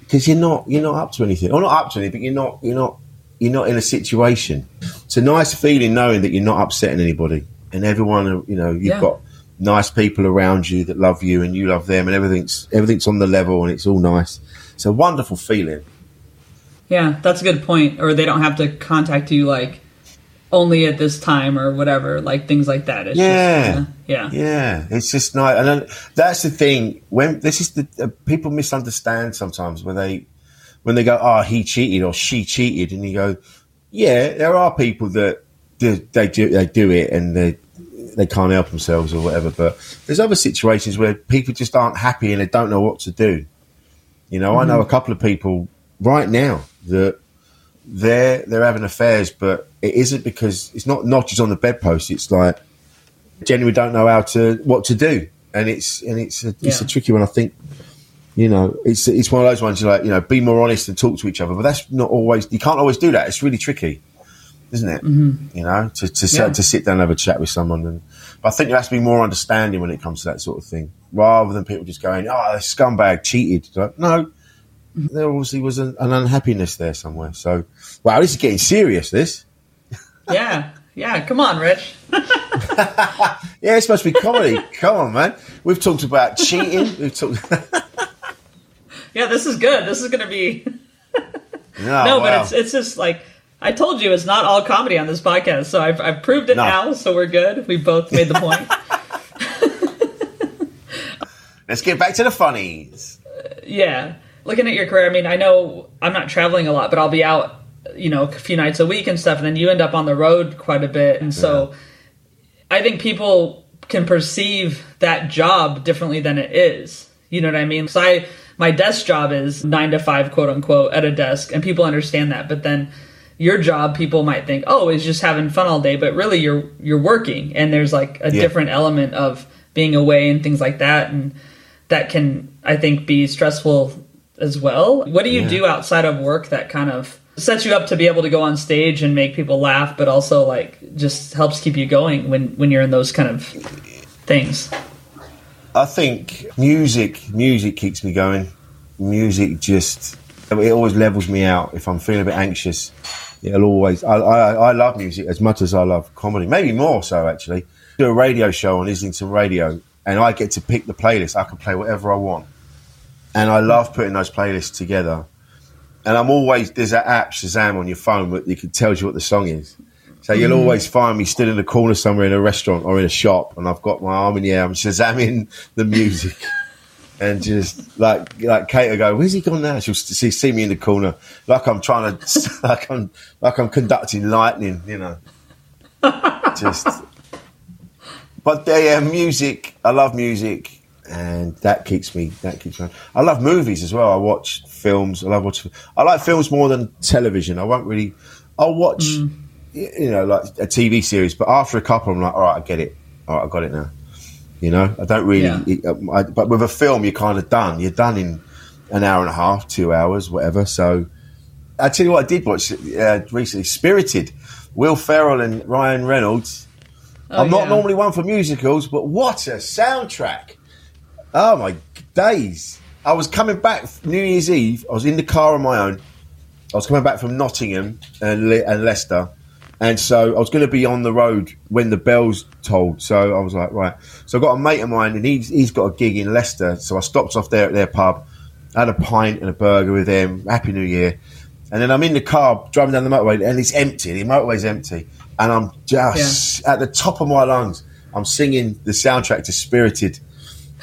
because you're not you're not up to anything, or not up to anything. But you're not you're not you're not in a situation. It's a nice feeling knowing that you're not upsetting anybody, and everyone, you know, you've Yeah. got nice people around you that love you, and you love them, and everything's everything's on the level, and it's all nice. It's a wonderful feeling. yeah. That's a good point. Or they don't have to contact you like only at this time or whatever. Like things like that. It's Yeah. Just, uh, yeah. Yeah, it's just nice, and that's the thing. When this is the uh, people misunderstand sometimes when they when they go, "Oh, he cheated" or "She cheated," and you go, "Yeah, there are people that do, they do they do it and they they can't help themselves or whatever." But there's other situations where people just aren't happy and they don't know what to do. You know, I know mm-hmm. a couple of people right now that they're they're having affairs, but it isn't because it's not notches on the bedpost. It's like genuinely don't know how to what to do, and it's and it's a, it's a tricky one. I think you know it's it's one of those ones. You're like you know be more honest and talk to each other, but that's not always you can't always do that. It's really tricky. isn't it? Mm-hmm. You know, to to, Yeah. to sit down and have a chat with someone. And but I think there has to be more understanding when it comes to that sort of thing, rather than people just going, "Oh, scumbag cheated." Like, no, there obviously was an, an unhappiness there somewhere. So, wow, this is getting serious. This, Yeah, yeah. Come on, Rich. yeah, it's supposed to be comedy. Come on, man. We've talked about cheating. We've talked. Yeah, this is good. This is going to be no, no, wow. but it's it's just like I told you, it's not all comedy on this podcast. So I've I've proved it No. now. So we're good. We both made the point. Let's get back to the funnies. yeah, looking at your career, I mean, I know I'm not traveling a lot, but I'll be out, you know, a few nights a week and stuff, and then you end up on the road quite a bit, and so I think people can perceive that job differently than it is. You know what I mean? So I my desk job is nine to five, quote unquote, at a desk, and people understand that. But then your job, people might think, oh, is just having fun all day, but really you're you're working, and there's like a Yeah. different element of being away and things like that, and that can I think be stressful as well. What do you Yeah. do outside of work that kind of sets you up to be able to go on stage and make people laugh, but also like just helps keep you going when when you're in those kind of things? I think music, music keeps me going. Music just, it always levels me out. If I'm feeling a bit anxious, it'll always. I, I, I love music as much as I love comedy, maybe more so actually. Do a radio show on Islington Radio, and I get to pick the playlist. I can play whatever I want, and I love putting those playlists together. And I'm always there's that app Shazam on your phone that tells you what the song is. So you'll mm. always find me stood in the corner somewhere in a restaurant or in a shop, and I've got my arm in the air. I'm shazamming the music, and just like like Kate will go, "Where's he gone now?" She'll see, see me in the corner, like I'm trying to, like I'm like I'm conducting lightning, you know. Just, but yeah, music. I love music, and that keeps me. That keeps me. I love movies as well. I watch films. I love watching. I like films more than television. I won't really. I'll watch, y- you know, like a TV series. But after a couple, I'm like, all right, I get it. All right, I got it now. You know, I don't really. Yeah. it- um, I, but with a film, you're kind of done. You're done in an hour and a half, two hours, whatever. So, I tell you what, I did watch uh, recently. Spirited, Will Ferrell and Ryan Reynolds. Oh, I'm not yeah. normally one for musicals, but what a soundtrack! Oh my days! I was coming back New Year's Eve. I was in the car on my own. I was coming back from Nottingham and, Le- and Leicester, and so I was going to be on the road when the bells tolled. So I was like, right. So I got a mate of mine, and he's he's got a gig in Leicester. So I stopped off there at their pub, had a pint and a burger with them. Happy New Year. And then I'm in the car driving down the motorway, and it's empty. The motorway's empty, and I'm just at the top of my lungs. I'm singing the soundtrack to Spirited.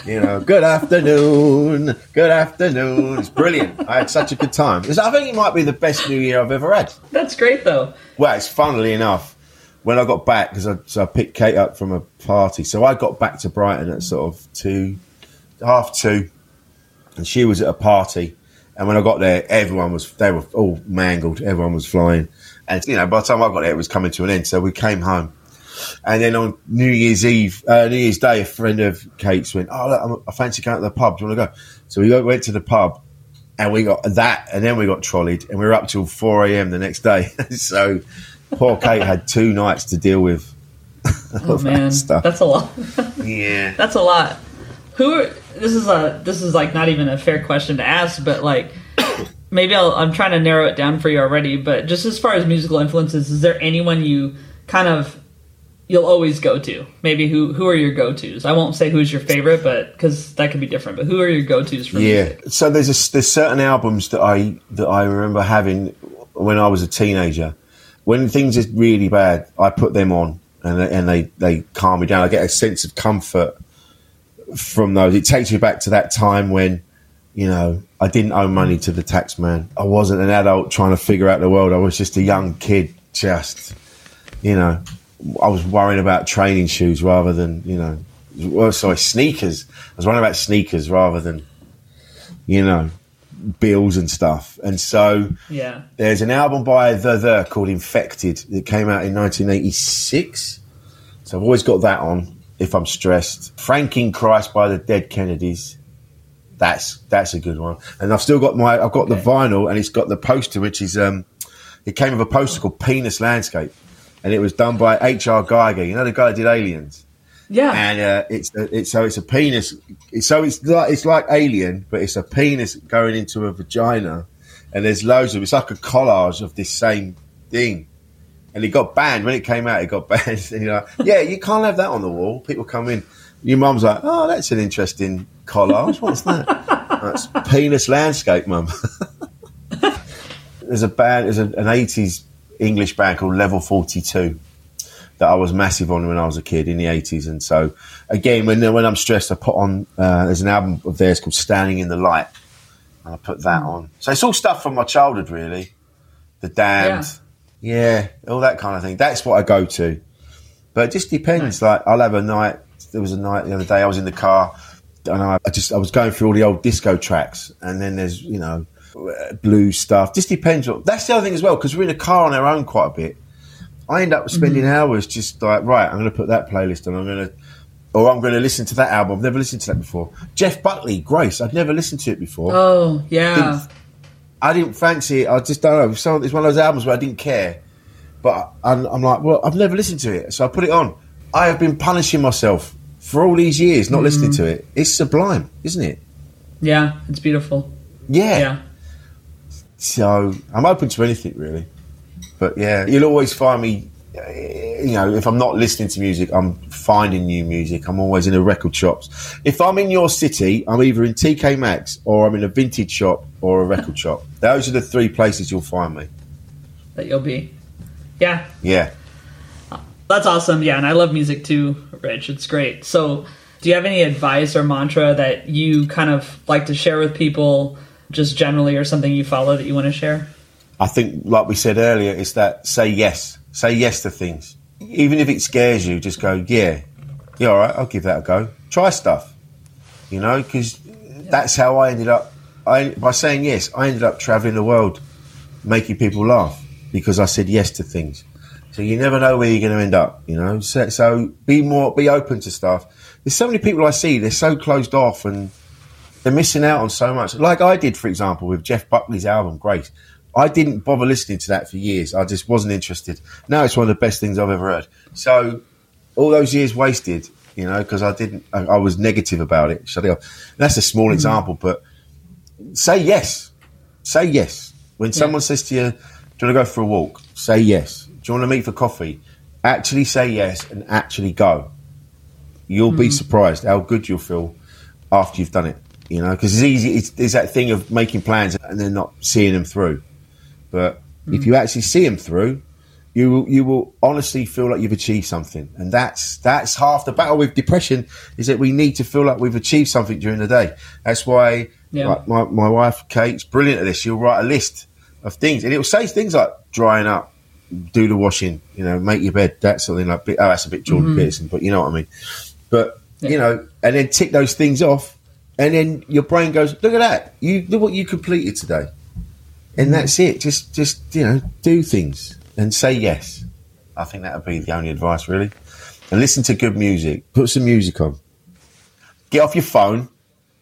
You know, good afternoon, good afternoon. It's brilliant. I had such a good time. I think it might be the best New Year I've ever had. That's great though. Well, it's funnily enough, when I got back, because I, so I picked Kate up from a party. So I got back to Brighton at sort of two, half two, and she was at a party. And when I got there, everyone was, they were all mangled. Everyone was flying. And, you know, by the time I got there, it was coming to an end. So we came home. And then on New Year's Eve, uh, New Year's Day, a friend of Kate's went, Oh, look, I'm, I fancy going to the pub. Do you want to go? So we went to the pub and we got that. And then we got trolleyed and we were up till 4 a.m. the next day. so poor Kate had two nights to deal with. Oh that man, stuff. that's a lot. Yeah. That's a lot. Who? Are, this is a. This is like not even a fair question to ask, but like maybe I'll, I'm trying to narrow it down for you already. But just as far as musical influences, is there anyone you kind of you'll always go to? Maybe who who are your go tos? I won't say who's your favorite, but because that could be different. But who are your go tos for Yeah. music? So there's a, there's certain albums that I that I remember having when I was a teenager. When things are really bad, I put them on and they, and they they calm me down. I get a sense of comfort from those. It takes me back to that time when you know I didn't owe money to the tax man. I wasn't an adult trying to figure out the world. I was just a young kid, just you know. I was worrying about training shoes rather than you know. Well, sorry, sneakers. I was worrying about sneakers rather than you know, bills and stuff. And so Yeah. there's an album by The The called Infected that came out in 1986. So I've always got that on if I'm stressed. Frankenchrist by the Dead Kennedys. That's that's a good one. And I've still got my I've got the vinyl and it's got the poster which is um it came with a poster called Penis Landscape, and it was done by H.R. Giger. You know the guy that did Aliens. Yeah. And uh, it's it's so it's a penis. So it's like it's like Alien, but it's a penis going into a vagina, and there's loads of it's like a collage of this same thing. And it got banned when it came out. It got banned, and you're like, yeah, you can't have that on the wall. People come in. Your mum's like, oh, that's an interesting collage. What's that? that's penis landscape, mum. there's a band, there's a, an 80s English band called Level 42 that I was massive on when I was a kid in the 80s. And so, again, when when I'm stressed, I put on, uh, there's an album of theirs called Standing in the Light. And I put that on. So it's all stuff from my childhood, really. The Damned. Yeah. yeah, all that kind of thing. That's what I go to. But it just depends. Nice. Like, I'll have a night. There was a night the other day, I was in the car and I, I just, I was going through all the old disco tracks. And then there's, you know, blue stuff. Just depends. What, That's the other thing as well, because we're in a car on our own quite a bit. I end up spending mm-hmm. hours just like, right, I'm going to put that playlist on. I'm going to, or I'm going to listen to that album. I've never listened to that before. Jeff Buckley, Grace. I'd never listened to it before. Oh, yeah. Didn't, I didn't fancy it. I just don't know. So it's one of those albums where I didn't care. But I'm, I'm like, well, I've never listened to it. So I put it on. I have been punishing myself for all these years not mm-hmm. listening to it. It's sublime, isn't it? Yeah, it's beautiful. Yeah. Yeah. So I'm open to anything really. But yeah, you'll always find me. You know, if I'm not listening to music, I'm finding new music. I'm always in the record shops. If I'm in your city, I'm either in TK Maxx or I'm in a vintage shop or a record shop. Those are the three places you'll find me. That you'll be. Yeah. Yeah. That's awesome. Yeah, and I love music too, Rich. It's great. So, do you have any advice or mantra that you kind of like to share with people, just generally, or something you follow that you want to share? I think, like we said earlier, is that say yes. Say yes to things. Even if it scares you, just go, yeah, yeah, all right, I'll give that a go. Try stuff, you know, because that's how I ended up. I by saying yes, I ended up traveling the world, making people laugh because I said yes to things. So you never know where you're going to end up, you know. So, so be more, be open to stuff. There's so many people I see; they're so closed off and they're missing out on so much. Like I did, for example, with Jeff Buckley's album Grace. I didn't bother listening to that for years. I just wasn't interested. Now it's one of the best things I've ever heard. So all those years wasted, you know, because I didn't. I, I, was negative about it. Shut it off. That's a small mm-hmm. example, but say yes. Say yes when yeah. someone says to you, "Do you want to go for a walk?" Say yes. Do you want to meet for coffee? Actually say yes and actually go. You'll mm-hmm. be surprised how good you'll feel after you've done it. You know, because it's easy. It's, it's that thing of making plans and then not seeing them through. But mm. if you actually see them through, you will, you will honestly feel like you've achieved something, and that's that's half the battle with depression. Is that we need to feel like we've achieved something during the day. That's why yeah. like my my wife Kate's brilliant at this. She'll write a list of things, and it will say things like drying up, do the washing, you know, make your bed. That's something like oh, that's a bit Jordan mm-hmm. Peterson, but you know what I mean. But yeah. you know, and then tick those things off, and then your brain goes, look at that, you look what you completed today and that's it. Just, just you know, do things and say yes. I think that would be the only advice, really. And listen to good music. Put some music on. Get off your phone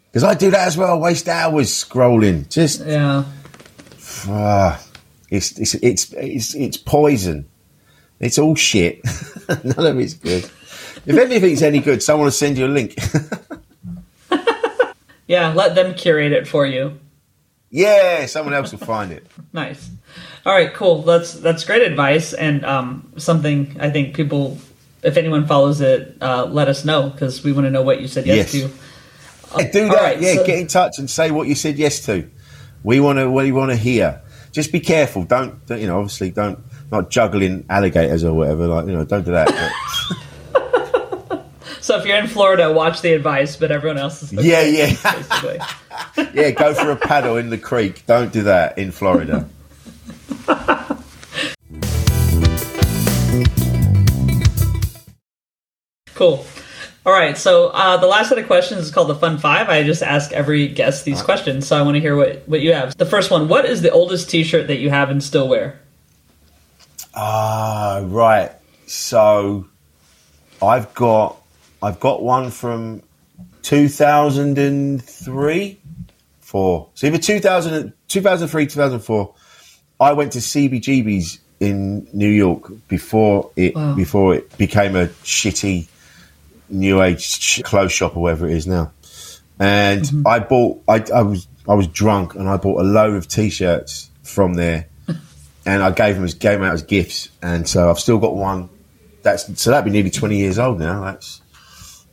because I do that as well. I waste hours scrolling. Just yeah. Uh, it's, it's it's it's it's poison. It's all shit. None of it's good. If anything's any good, someone will send you a link. yeah, let them curate it for you. Yeah, someone else will find it. nice. All right, cool. That's that's great advice and um, something I think people, if anyone follows it, uh, let us know because we want to know what you said yes, yes. to. Yeah, do that. Right, yeah, so- get in touch and say what you said yes to. We want to. We want to hear. Just be careful. Don't you know? Obviously, don't not juggling alligators or whatever. Like you know, don't do that. So if you're in Florida, watch the advice, but everyone else is yeah, yeah, yeah. Go for a paddle in the creek. Don't do that in Florida. cool. All right, so uh, the last set of questions is called the Fun Five. I just ask every guest these questions, so I want to hear what, what you have. The first one: What is the oldest T-shirt that you have and still wear? Ah, uh, right. So I've got I've got one from 2003, four. So either 2000, 2003, 2004. I went to CBGB's in New York before it Wow. before it became a shitty new age sh- clothes shop or whatever it is now. And Mm-hmm. I bought I, I was I was drunk and I bought a load of t-shirts from there and I gave them as gave them out as gifts and so I've still got one that's so that'd be nearly 20 years old now that's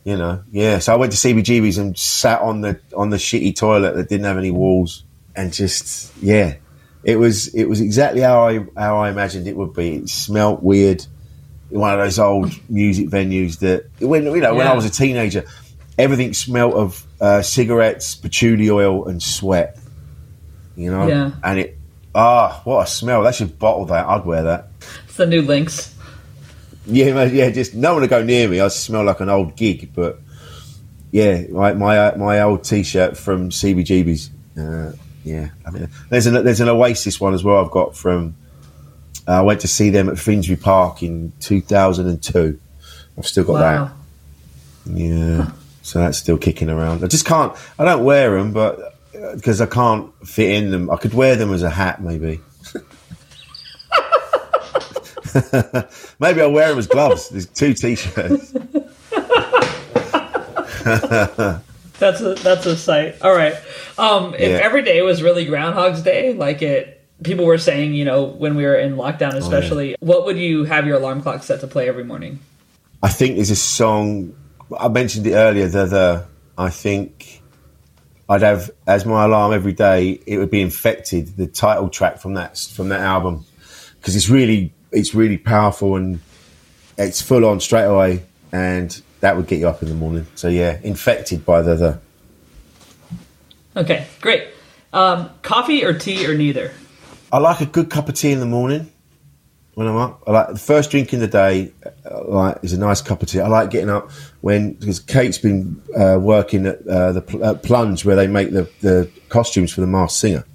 you know yeah so I went to CBGB's and sat on the on the shitty toilet that didn't have any walls and just yeah it was it was exactly how I how I imagined it would be. It smelt weird. One of those old music venues that when you know when I was a teenager, everything smelt of uh, cigarettes, patchouli oil, and sweat. You know, Yeah. and it ah what a smell. They should bottle that. I'd wear that. It's the new Lynx. Yeah, yeah. Just no one to go near me. I smell like an old gig, but yeah, my my uh, my old T-shirt from CBGB's. Uh, yeah, I mean, there's an there's an Oasis one as well. I've got from. Uh, I went to see them at Finsbury Park in 2002. I've still got Wow. that. Yeah, so that's still kicking around. I just can't. I don't wear them, but because I can't fit in them, I could wear them as a hat, maybe. maybe I'll wear them as gloves. There's two t-shirts. That's a that's a sight. All right. Um, if Yeah. every day was really Groundhog's Day, like it, people were saying, you know, when we were in Oh, lockdown, especially, what would you have your alarm clock set to play every morning? I think there's a song I mentioned it earlier. The, the I think I'd have as my alarm every day. It would be infected. The title track from that from that album because it's really it's really powerful and it's full on straight away, and that would get you up in the morning. So yeah, infected by the the. Okay, great. Um, coffee or tea or neither? I like a good cup of tea in the morning when I'm up. I like the first drink in the day. uh, Like is a nice cup of tea. I like getting up when because Kate's been uh, working at uh, the pl- uh, Plunge where they make the, the costumes for the Masked Singer.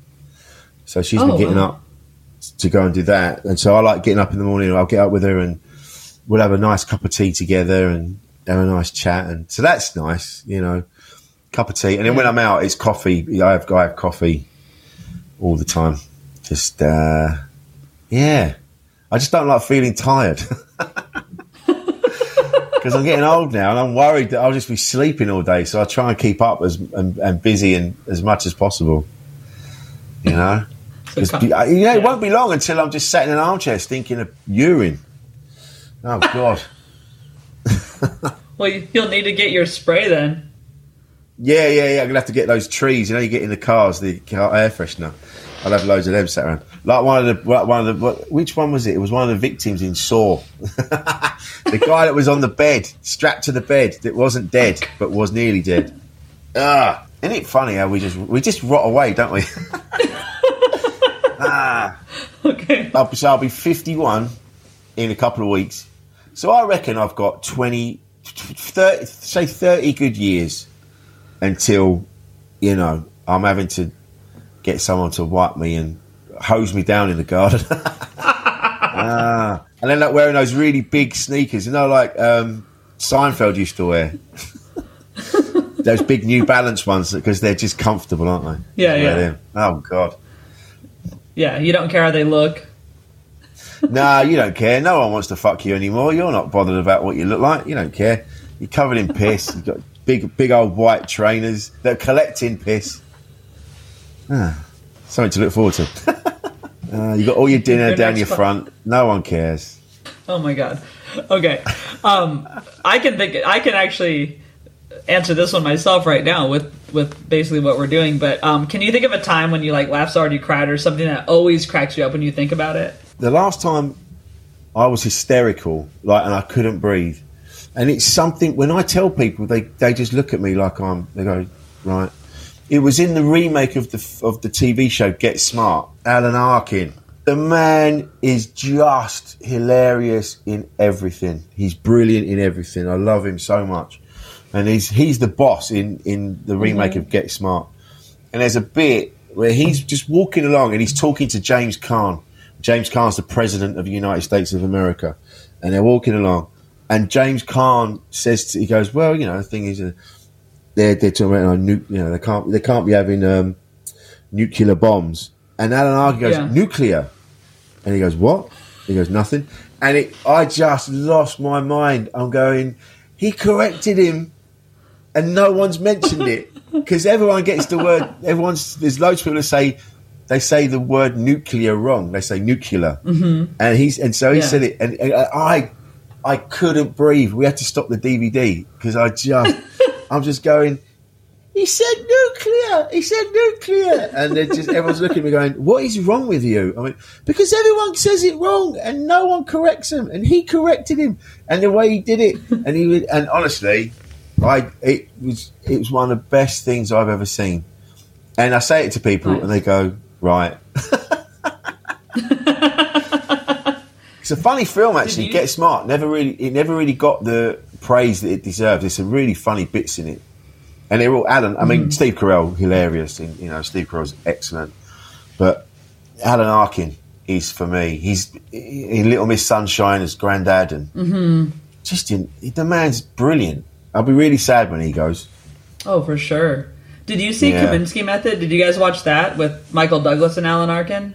So she's been Oh, getting wow. up to go and do that, and so I like getting up in the morning. I'll get up with her and we'll have a nice cup of tea together and have a nice chat, and so that's nice, you know. Cup of tea, and then when I'm out, it's coffee. I have I have coffee all the time. Just uh, yeah, I just don't like feeling tired because I'm getting old now, and I'm worried that I'll just be sleeping all day. So I try and keep up as and, and busy and as much as possible. You know, So 'Cause, co- you know, it won't be long until I'm just sat in an armchair stinking of urine. Oh God. Well, you- you'll need to get your spray then. Yeah, yeah, yeah. I'm gonna have to get those trees. You know, you get in the cars, the car air freshener. I'll have loads of them sat around. Like one of the, one of the, which one was it? It was one of the victims in Saw. the guy that was on the bed, strapped to the bed, that wasn't dead but was nearly dead. Ah, isn't it funny how we just we just rot away, don't we? Okay. I'll, so I'll be 51 in a couple of weeks. So I reckon I've got 20, 30, say 30 good years until, you know, I'm having to get someone to wipe me and hose me down in the garden. ah, and then like wearing those really big sneakers, you know, like um, Seinfeld used to wear. those big New Balance ones because they're just comfortable, aren't they? Yeah, yeah. them. Oh, God. Yeah, you don't care how they look. Nah, you don't care. No one wants to fuck you anymore. You're not bothered about what you look like. You don't care. You're covered in piss. You've got big, big old white trainers that are collecting piss. Ah, something to look forward to. uh, you got all your dinner Your down your front. No one cares. Oh my god. Okay. Um, I can think. I can actually answer this one myself right now with with basically what we're doing. But um, can you think of a time when you like laughed so hard you cried, or something that always cracks you up when you think about it? The last time I was hysterical, like, and I couldn't breathe. And it's something when I tell people, they they just look at me like I'm. They go, right. It was in the remake of the of the TV show Get Smart. Alan Arkin. The man is just hilarious in everything. He's brilliant in everything. I love him so much, and he's he's the boss in in the remake of Get Smart. And there's a bit where he's just walking along and he's talking to James Caan. James Caan's the president of the United States of America, and they're walking along, and James Caan says to, he goes, "Well, you know, the thing is, uh, they're they're talking about you know they can't they can't be having um, nuclear bombs." And Alan Arkin goes, Yeah. "Nuclear." And he goes, what? He goes, nothing. And it, I just lost my mind. I'm going, he corrected him and no one's mentioned it because everyone gets the word. Everyone's there's loads of people that say they say the word nuclear wrong. They say nuclear, mm-hmm. and he's and so he Yeah. said it, and, and I I couldn't breathe. We had to stop the DVD because I just I'm just going. He said nuclear. He said nuclear, and they're just everyone's looking at me going, "What is wrong with you?" I mean, because everyone says it wrong, and no one corrects him, and he corrected him, and the way he did it, and he would, and honestly, I it was it was one of the best things I've ever seen, and I say it to people, and they go, "Right." It's a funny film, actually. you- Get Smart never really it never really got the praise that it deserves. There's some really funny bits in it, and they're all Alan. I mean, mm. Steve Carell, hilarious. And, you know, Steve Carell's excellent, but Alan Arkin is for me. He's in Little Miss Sunshine as Grandad, and mm-hmm. just in, the man's brilliant. I'll be really sad when he goes. Oh, for sure. Did you see Yeah. Kominsky Method? Did you guys watch that with Michael Douglas and Alan Arkin?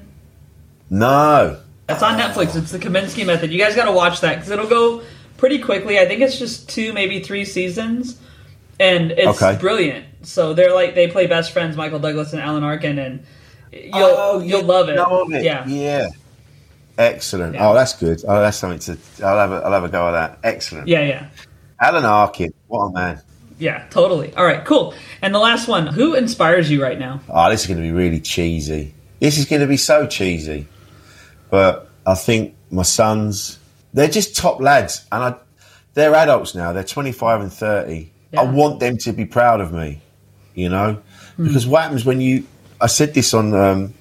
No, It's on Netflix. It's the Kominsky Method. You guys got to watch that because it'll go pretty quickly. I think it's just two, maybe three seasons, and it's Okay. brilliant. So they're like they play best friends, Michael Douglas and Alan Arkin, and you'll Oh, you'll you love it. it. Yeah. yeah. Excellent. Yeah. Oh, that's good. Oh, that's something to. I'll have a, I'll have a go at that. Excellent. yeah, yeah, Alan Arkin, what a man. yeah, totally. All right, cool. And the last one, who inspires you right now? Oh, this is going to be really cheesy. This is going to be so cheesy. But I think my sons, they're just top lads. And I, they're adults now. They're 25 and 30. Yeah. I want them to be proud of me, you know? Because what happens when you. I said this on um,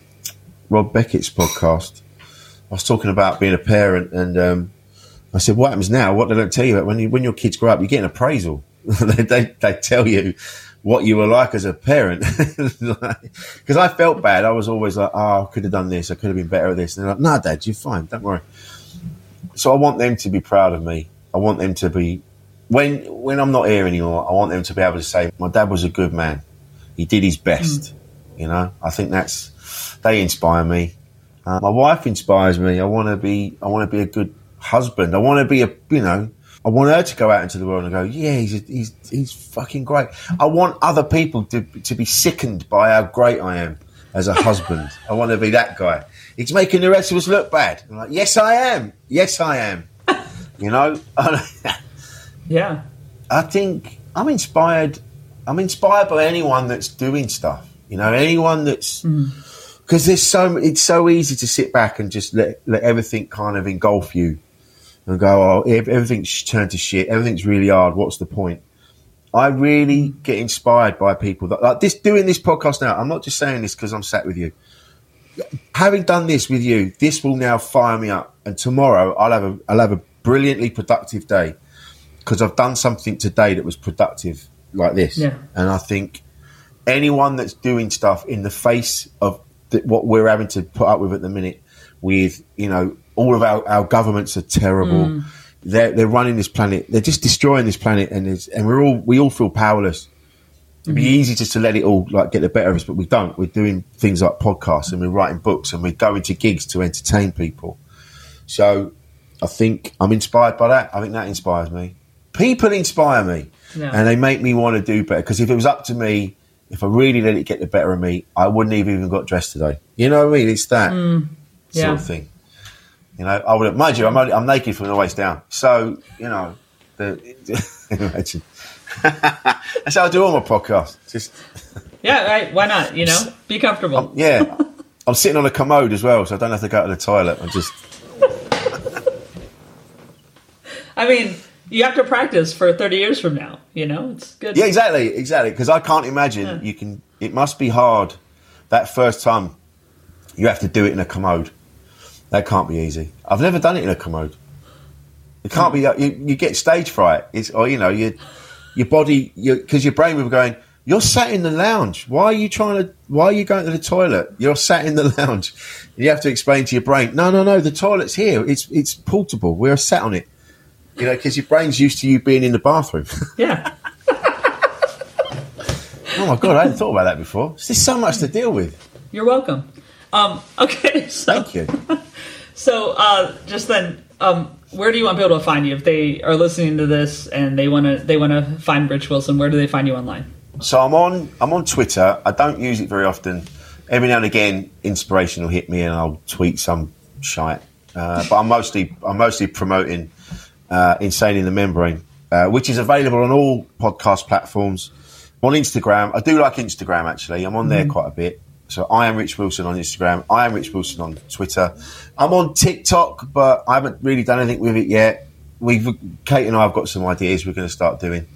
Rob Beckett's podcast. I was talking about being a parent and. Um, I said, "What happens now? What they don't tell you about when you when your kids grow up, you get an appraisal. they, they they tell you what you were like as a parent. Because I felt bad. I was always like, "Oh, I could have done this. I could have been better at this." And they're like, "No, Dad, you're fine. Don't worry." So I want them to be proud of me. I want them to be when when I'm not here anymore. I want them to be able to say, "My dad was a good man. He did his best." You know, I think that's they inspire me. Uh, my wife inspires me. I want to be. I want to be a good husband. I want to be a. You know, I want her to go out into the world and go, yeah, he's a, he's he's fucking great. I want other people to to be sickened by how great I am as a husband. I want to be that guy. He's making the rest of us look bad. I'm like, yes, I am. Yes, I am. You know, Yeah, I think I'm inspired. I'm inspired by anyone that's doing stuff. You know, anyone that's mm. because there's so it's so easy to sit back and just let let everything kind of engulf you and go, oh, everything's turned to shit. Everything's really hard. What's the point? I really get inspired by people that like this doing this podcast now. I'm not just saying this because I'm sat with you. Having done this with you, this will now fire me up. And tomorrow I'll have a I'll have a brilliantly productive day because I've done something today that was productive like this. Yeah. And I think anyone that's doing stuff in the face of th- what we're having to put up with at the minute, with you know all of our, our governments are terrible. Mm. They're they're running this planet. They're just destroying this planet, and it's, and we're all we all feel powerless. It'd be mm. easy just to let it all like get the better of us, but we don't. We're doing things like podcasts and we're writing books and we're going to gigs to entertain people. So I think I'm inspired by that. I think that inspires me. People inspire me Yeah. and they make me want to do better. Because if it was up to me, if I really let it get the better of me, I wouldn't have even got dressed today. You know what I mean? It's that mm. sort yeah. of thing. You know, I would mind you, I'm, only, I'm naked from the waist down. So, you know, the, imagine. That's how I do all my podcasts. Just, yeah. Right? Why not? You know, be comfortable. yeah. I'm sitting on a commode as well, so I don't have to go to the toilet. I'm just, I mean, you have to practice for 30 years from now. You know, it's good. yeah, exactly, exactly. Because I can't imagine you can, it must be hard that first time you have to do it in a commode. That can't be easy. I've never done it in a commode. It can't be. You, you get stage fright. It's or you know you, your body because your brain will be going. You're sat in the lounge. Why are you trying to? Why are you going to the toilet? You're sat in the lounge. You have to explain to your brain. No, no, no. The toilet's here. It's it's portable. We're sat on it. You know, because your brain's used to you being in the bathroom. Yeah. oh my god, I hadn't thought about that before. There's so much to deal with. You're welcome. Um, okay, so Thank you. So, uh, just then, um, where do you want people to find you if they are listening to this and they want to they want to find Rich Wilson? Where do they find you online? So I'm on I'm on Twitter. I don't use it very often. Every now and again, inspiration will hit me, and I'll tweet some shite. Uh, but I'm mostly I'm mostly promoting uh, Insane in the Membrane, uh, which is available on all podcast platforms. On Instagram, I do like Instagram actually. I'm on there quite a bit. So I am Rich Wilson on Instagram. I am Rich Wilson on Twitter. I'm on TikTok, but I haven't really done anything with it yet. We've Kate and I have got some ideas we're going to start doing.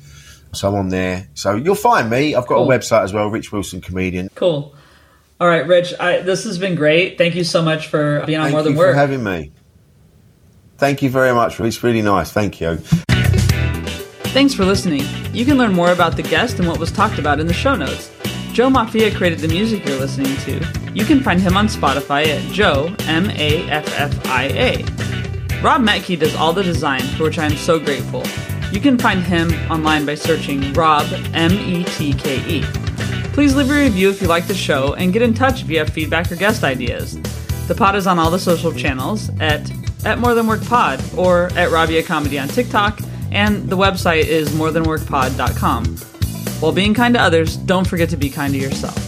So I'm on there. So you'll find me. I've got Cool. a website as well, Rich Wilson Comedian. Cool. All right, Rich. I, this has been great. Thank you so much for being on Thank More you Than for Work. having me. Thank you very much. It's really nice. Thank you. Thanks for listening. You can learn more about the guest and what was talked about in the show notes. Joe Maffia created the music you're listening to. You can find him on Spotify at Joe M A F F I A. Rob Metke does all the design, for which I am so grateful. You can find him online by searching Rob M E T K E. Please leave a review if you like the show and get in touch have feedback or guest ideas. The pod is on all the social channels at at More Than Work Pod or at Rabia Comedy on TikTok, and the website is morethanworkpod.com. While being kind to others, don't forget to be kind to yourself.